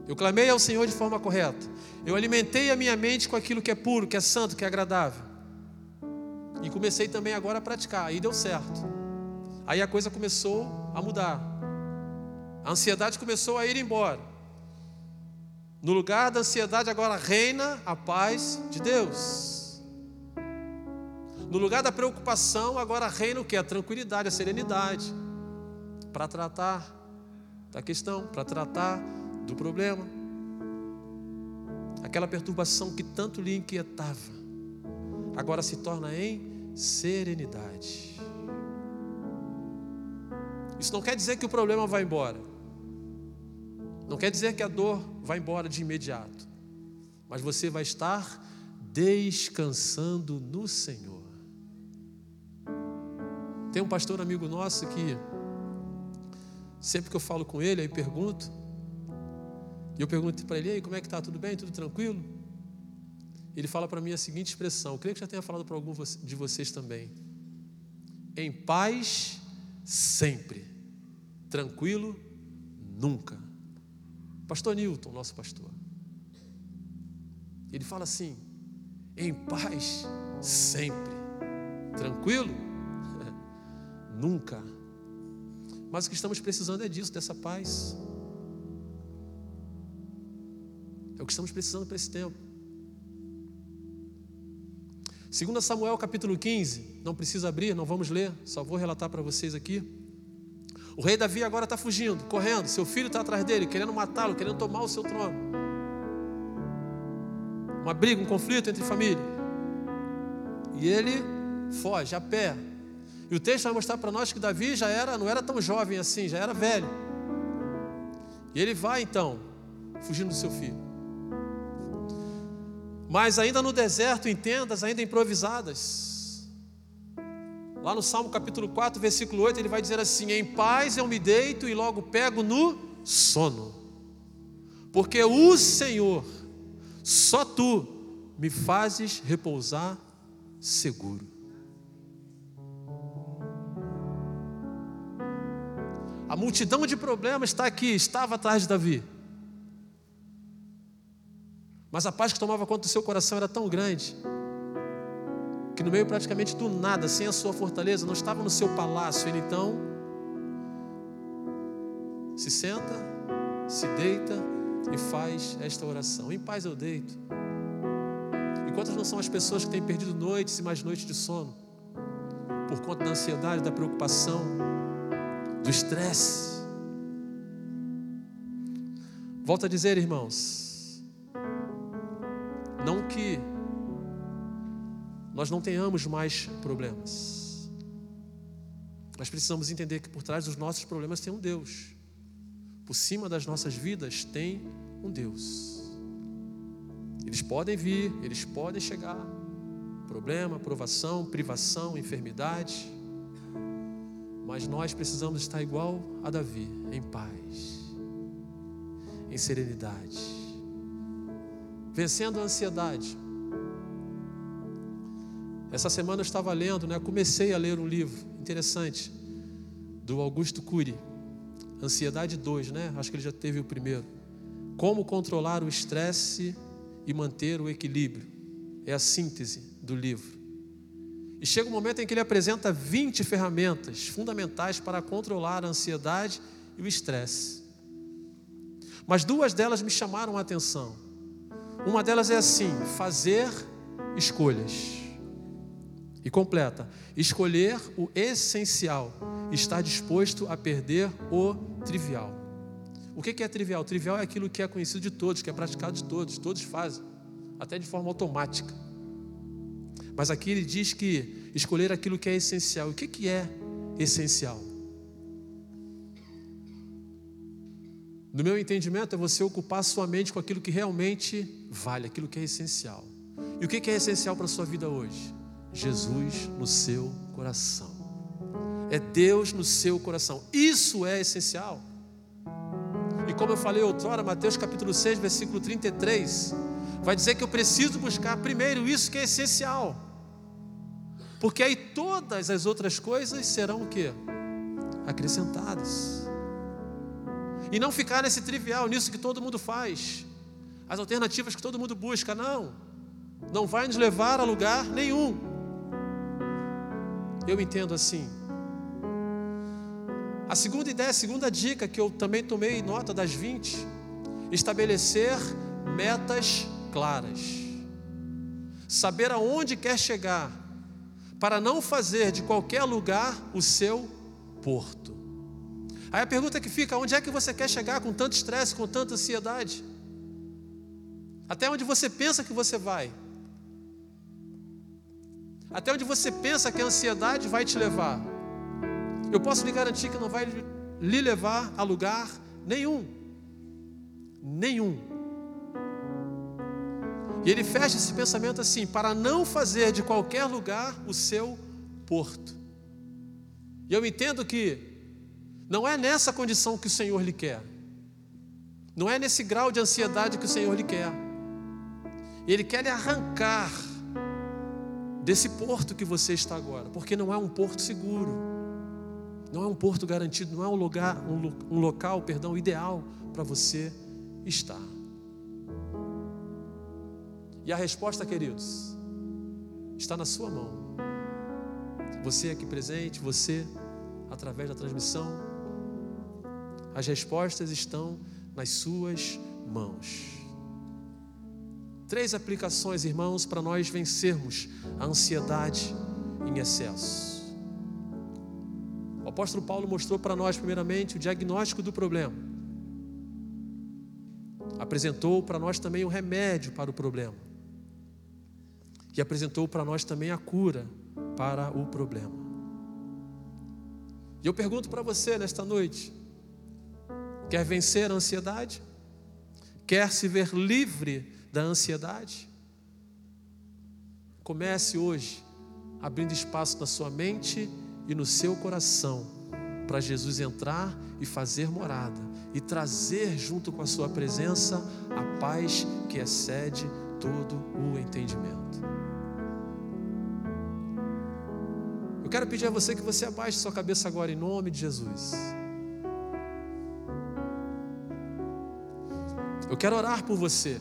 Eu clamei ao Senhor de forma correta. Eu alimentei a minha mente com aquilo que é puro, que é santo, que é agradável. E comecei também agora a praticar. Aí deu certo. Aí a coisa começou a mudar. A ansiedade começou a ir embora. No lugar da ansiedade agora reina a paz de Deus. No lugar da preocupação agora reina o que? A tranquilidade, a serenidade. Para tratar da questão, para tratar do problema. Aquela perturbação que tanto lhe inquietava, agora se torna em serenidade. Isso não quer dizer que o problema vai embora. Não quer dizer que a dor vai embora de imediato, mas você vai estar descansando no Senhor. Tem um pastor amigo nosso que, sempre que eu falo com ele, aí pergunto, e eu pergunto para ele, aí, como é que está? Tudo bem? Tudo tranquilo? Ele fala para mim a seguinte expressão, eu creio que já tenha falado para algum de vocês também. Em paz sempre, tranquilo nunca. Pastor Newton, nosso pastor. Ele fala assim: em paz sempre. Tranquilo? Nunca. Mas o que estamos precisando é disso, dessa paz. É o que estamos precisando para esse tempo. 2 Samuel capítulo 15, não precisa abrir, não vamos ler, só vou relatar para vocês aqui. O rei Davi agora está fugindo, correndo. Seu filho está atrás dele, querendo matá-lo, querendo tomar o seu trono. uma briga, um conflito entre família. E ele foge a pé. E o texto vai mostrar para nós que Davi já era, não era tão jovem assim, já era velho. E ele vai então, fugindo do seu filho. Mas ainda no deserto, em tendas, ainda improvisadas. Lá no Salmo capítulo 4, versículo 8, ele vai dizer assim: Em paz eu me deito e logo pego no sono, porque o Senhor, só tu, me fazes repousar seguro. A multidão de problemas está aqui, estava atrás de Davi. Mas a paz que tomava conta do seu coração era tão grande que no meio praticamente do nada, sem a sua fortaleza, não estava no seu palácio. Ele então se senta, se deita e faz esta oração. Em paz eu deito. E quantas não são as pessoas que têm perdido noites e mais noites de sono por conta da ansiedade, da preocupação, do estresse. Volto a dizer, irmãos, não que nós não tenhamos mais problemas. Nós precisamos entender que por trás dos nossos problemas tem um Deus. Por cima das nossas vidas tem um Deus. Eles podem vir, eles podem chegar. Problema, provação, privação, enfermidade. Mas nós precisamos estar igual a Davi, em paz, em serenidade, vencendo a ansiedade. Essa semana eu estava lendo, né? Comecei a ler um livro interessante do Augusto Cury, Ansiedade 2, né? Acho que ele já teve o primeiro. Como controlar o estresse e manter o equilíbrio. É a síntese do livro. E chega um momento em que ele apresenta 20 ferramentas fundamentais para controlar a ansiedade e o estresse. Mas duas delas me chamaram a atenção. Uma delas é assim: fazer escolhas. E completa: escolher o essencial, estar disposto a perder o trivial. O que é trivial? Trivial é aquilo que é conhecido de todos, que é praticado de todos, todos fazem, até de forma automática. Mas aqui ele diz que escolher aquilo que é essencial. O que, é essencial? No meu entendimento, é você ocupar sua mente com aquilo que realmente vale, aquilo que é essencial. E o que é essencial para a sua vida hoje? Jesus no seu coração. É Deus no seu coração. Isso é essencial. E como eu falei outrora, Mateus capítulo 6, versículo 33, vai dizer que eu preciso buscar primeiro isso que é essencial. Porque aí todas as outras coisas serão o que? Acrescentadas. E não ficar nesse trivial, nisso que todo mundo faz. As alternativas que todo mundo busca, não. Não vai nos levar a lugar nenhum. Eu entendo assim. A segunda ideia, a segunda dica que eu também tomei nota das 20, estabelecer metas claras. Saber aonde quer chegar, para não fazer de qualquer lugar o seu porto. Aí a pergunta que fica: onde é que você quer chegar com tanto estresse, com tanta ansiedade? Até onde você pensa que você vai? Até onde você pensa que a ansiedade vai te levar? Eu posso lhe garantir que não vai lhe levar a lugar nenhum. Nenhum. E ele fecha esse pensamento assim: para não fazer de qualquer lugar o seu porto. E eu entendo que não é nessa condição que o Senhor lhe quer. Não é nesse grau de ansiedade que o Senhor lhe quer. Ele quer lhe arrancar desse porto que você está agora, porque não é um porto seguro, não é um porto garantido, não é um lugar, um, um local, perdão, ideal para você estar. E a resposta, queridos, está na sua mão. Você aqui presente, você através da transmissão, as respostas estão nas suas mãos. Três aplicações, irmãos, para nós vencermos a ansiedade em excesso. O apóstolo Paulo mostrou para nós, primeiramente, o diagnóstico do problema. Apresentou para nós também o remédio para o problema. e apresentou para nós também a cura para o problema. E eu pergunto para você nesta noite: quer vencer a ansiedade? Quer se ver livre da ansiedade? Comece hoje abrindo espaço na sua mente e no seu coração para Jesus entrar e fazer morada e trazer junto com a sua presença a paz que excede todo o entendimento. Eu quero pedir a você que você abaixe sua cabeça agora em nome de Jesus. Eu quero orar por você.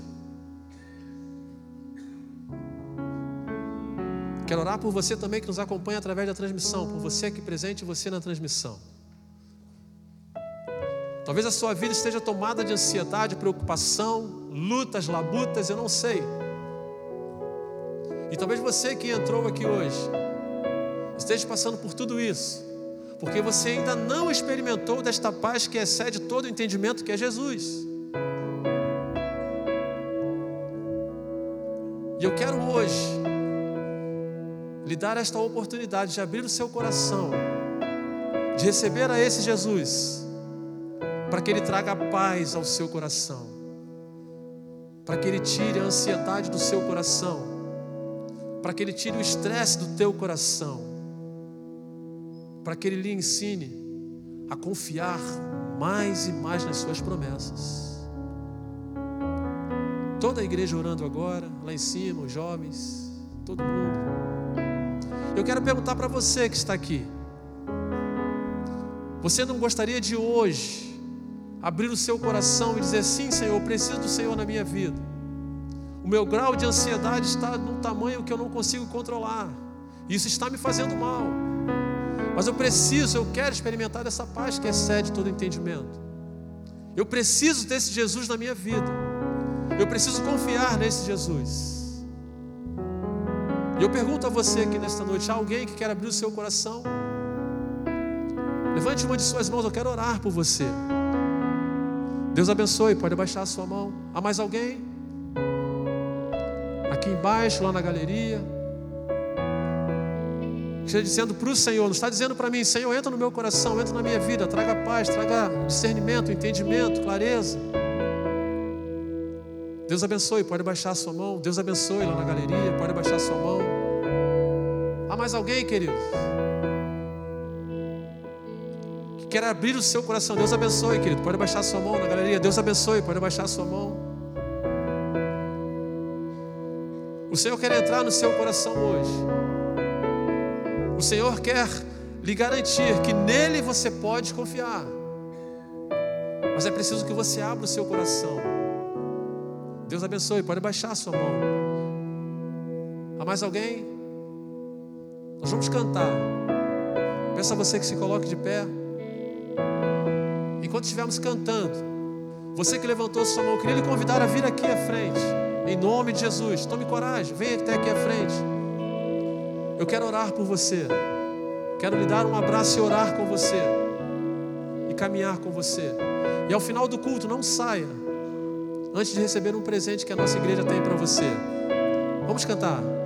Quero orar por você também que nos acompanha através da transmissão, por você aqui presente e você na transmissão. Talvez a sua vida esteja tomada de ansiedade, preocupação, lutas, labutas, eu não sei. E talvez você que entrou aqui hoje esteja passando por tudo isso, porque você ainda não experimentou desta paz que excede todo o entendimento que é Jesus. E eu quero hoje lhe dar esta oportunidade de abrir o seu coração, de receber a esse Jesus, para que Ele traga paz ao seu coração, para que Ele tire a ansiedade do seu coração, para que Ele tire o estresse do teu coração, para que Ele lhe ensine a confiar mais e mais nas Suas promessas. Toda a igreja orando agora, lá em cima, os jovens, todo mundo. Eu quero perguntar para você que está aqui. Você não gostaria de hoje abrir o seu coração e dizer: Sim, Senhor, eu preciso do Senhor na minha vida. O meu grau de ansiedade está num tamanho que eu não consigo controlar. Isso está me fazendo mal. Mas eu preciso, eu quero experimentar dessa paz que excede todo entendimento. Eu preciso desse Jesus na minha vida. Eu preciso confiar nesse Jesus. E eu pergunto a você aqui nesta noite: há alguém que quer abrir o seu coração? Levante uma de suas mãos, eu quero orar por você. Deus abençoe, pode abaixar a sua mão. Há mais alguém? Aqui embaixo, lá na galeria. Esteja dizendo para o Senhor, não está dizendo para mim, Senhor, entra no meu coração, entra na minha vida, traga paz, traga discernimento, entendimento, clareza. Deus abençoe, pode baixar a sua mão. Deus abençoe lá na galeria, pode baixar a sua mão. Há mais alguém, querido? Que quer abrir o seu coração. Deus abençoe, querido. Pode baixar a sua mão na galeria. Deus abençoe, pode baixar a sua mão. O Senhor quer entrar no seu coração hoje. O Senhor quer lhe garantir que nele você pode confiar. Mas é preciso que você abra o seu coração. Deus abençoe, pode baixar a sua mão. Há mais alguém? Nós vamos cantar. Peço a você que se coloque de pé. Enquanto estivermos cantando, você que levantou sua mão, eu queria lhe convidar a vir aqui à frente. Em nome de Jesus. Tome coragem, venha até aqui à frente. Eu quero orar por você. Quero lhe dar um abraço e orar com você. E caminhar com você. E ao final do culto, não saia antes de receber um presente que a nossa igreja tem para você. Vamos cantar.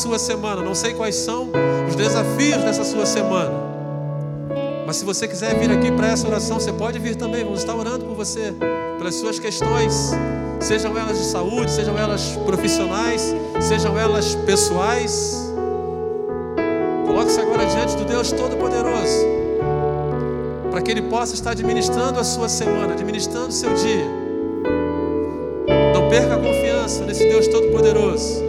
Sua semana. Não sei quais são os desafios dessa sua semana. Mas se você quiser vir aqui para essa oração, você pode vir também. Vamos estar orando por você, pelas suas questões, sejam elas de saúde, sejam elas profissionais, sejam elas pessoais. Coloque-se agora diante do Deus Todo-Poderoso, para que Ele possa estar administrando a sua semana, administrando o seu dia. Não perca a confiança nesse Deus Todo-Poderoso.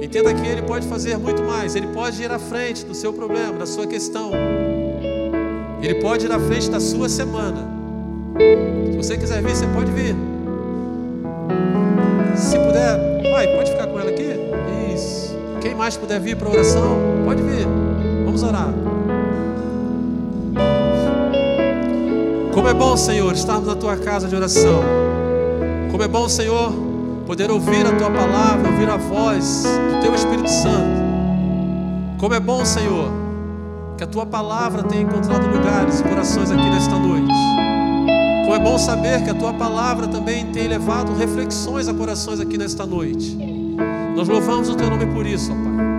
Entenda que Ele pode fazer muito mais. Ele pode ir à frente do seu problema, da sua questão. Ele pode ir à frente da sua semana. Se você quiser vir, você pode vir. Se puder, vai, pode ficar com ela aqui? Isso. Quem mais puder vir para oração, pode vir. Vamos orar. Como é bom, Senhor, estarmos na tua casa de oração. Como é bom, Senhor, poder ouvir a tua palavra, ouvir a voz do teu Espírito Santo. Como é bom, Senhor, que a tua palavra tenha encontrado lugares e corações aqui nesta noite. Como é bom saber que a tua palavra também tem levado reflexões a corações aqui nesta noite. Nós louvamos o teu nome por isso, ó Pai.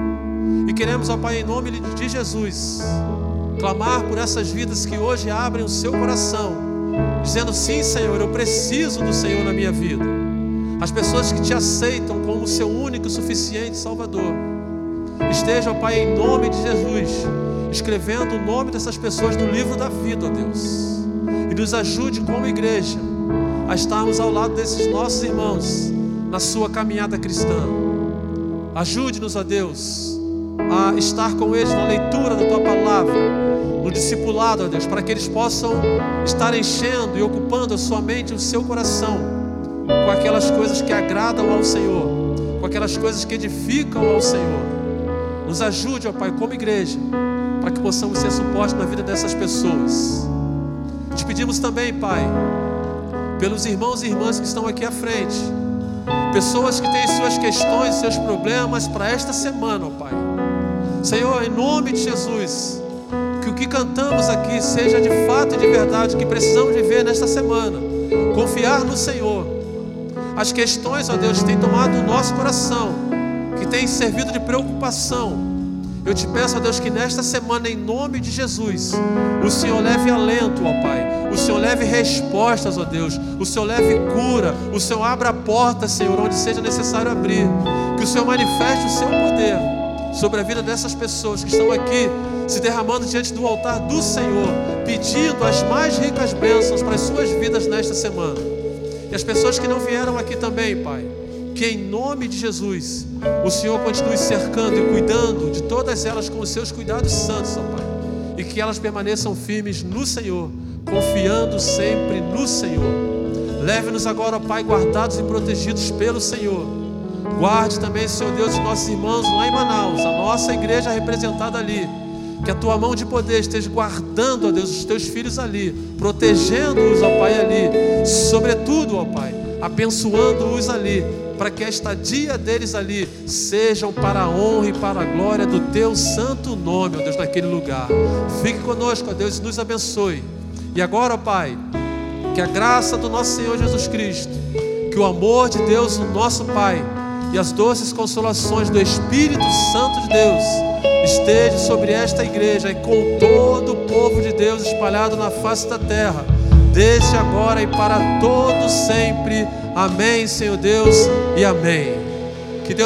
E queremos, ó Pai, em nome de Jesus, clamar por essas vidas que hoje abrem o seu coração, dizendo: Sim, Senhor, eu preciso do Senhor na minha vida as pessoas que te aceitam como seu único e suficiente Salvador. Esteja, ó Pai, em nome de Jesus, escrevendo o nome dessas pessoas no livro da vida, ó Deus. E nos ajude como igreja a estarmos ao lado desses nossos irmãos na sua caminhada cristã. Ajude-nos, ó Deus, a estar com eles na leitura da tua palavra, no discipulado, ó Deus, para que eles possam estar enchendo e ocupando a sua mente e o seu coração com aquelas coisas que agradam ao Senhor, com aquelas coisas que edificam ao Senhor. Nos ajude, ó Pai, como igreja, para que possamos ser suporte na vida dessas pessoas. Te pedimos também, Pai, pelos irmãos e irmãs que estão aqui à frente, pessoas que têm suas questões, seus problemas para esta semana, ó Pai. Senhor, em nome de Jesus, que o que cantamos aqui seja de fato e de verdade que precisamos viver nesta semana. Confiar no Senhor. As questões, ó Deus, que têm tomado o nosso coração, que têm servido de preocupação, eu te peço, ó Deus, que nesta semana, em nome de Jesus, o Senhor leve alento, ó Pai. O Senhor leve respostas, ó Deus. O Senhor leve cura. O Senhor abra a porta, Senhor, onde seja necessário abrir. Que o Senhor manifeste o seu poder sobre a vida dessas pessoas que estão aqui se derramando diante do altar do Senhor, pedindo as mais ricas bênçãos para as suas vidas nesta semana. E as pessoas que não vieram aqui também, Pai que em nome de Jesus, o Senhor continue cercando e cuidando de todas elas com os seus cuidados santos, ó Pai. E que elas permaneçam firmes no Senhor, confiando sempre no Senhor. Leve-nos agora, ó Pai, guardados e protegidos pelo Senhor. Guarde também, Senhor Deus, os nossos irmãos lá em Manaus, a nossa igreja representada ali. Que a tua mão de poder esteja guardando, ó Deus, os teus filhos ali, protegendo-os, ó Pai, ali. Sobretudo, ó Pai, abençoando-os ali para que a estadia deles ali sejam para a honra e para a glória do teu santo nome, ó Deus, naquele lugar. Fique conosco, ó Deus, e nos abençoe. E agora, ó Pai, que a graça do nosso Senhor Jesus Cristo, que o amor de Deus, o nosso Pai, e as doces consolações do Espírito Santo de Deus esteja sobre esta igreja e com todo o povo de Deus espalhado na face da terra, desde agora e para todo sempre. Amém, Senhor Deus, e amém.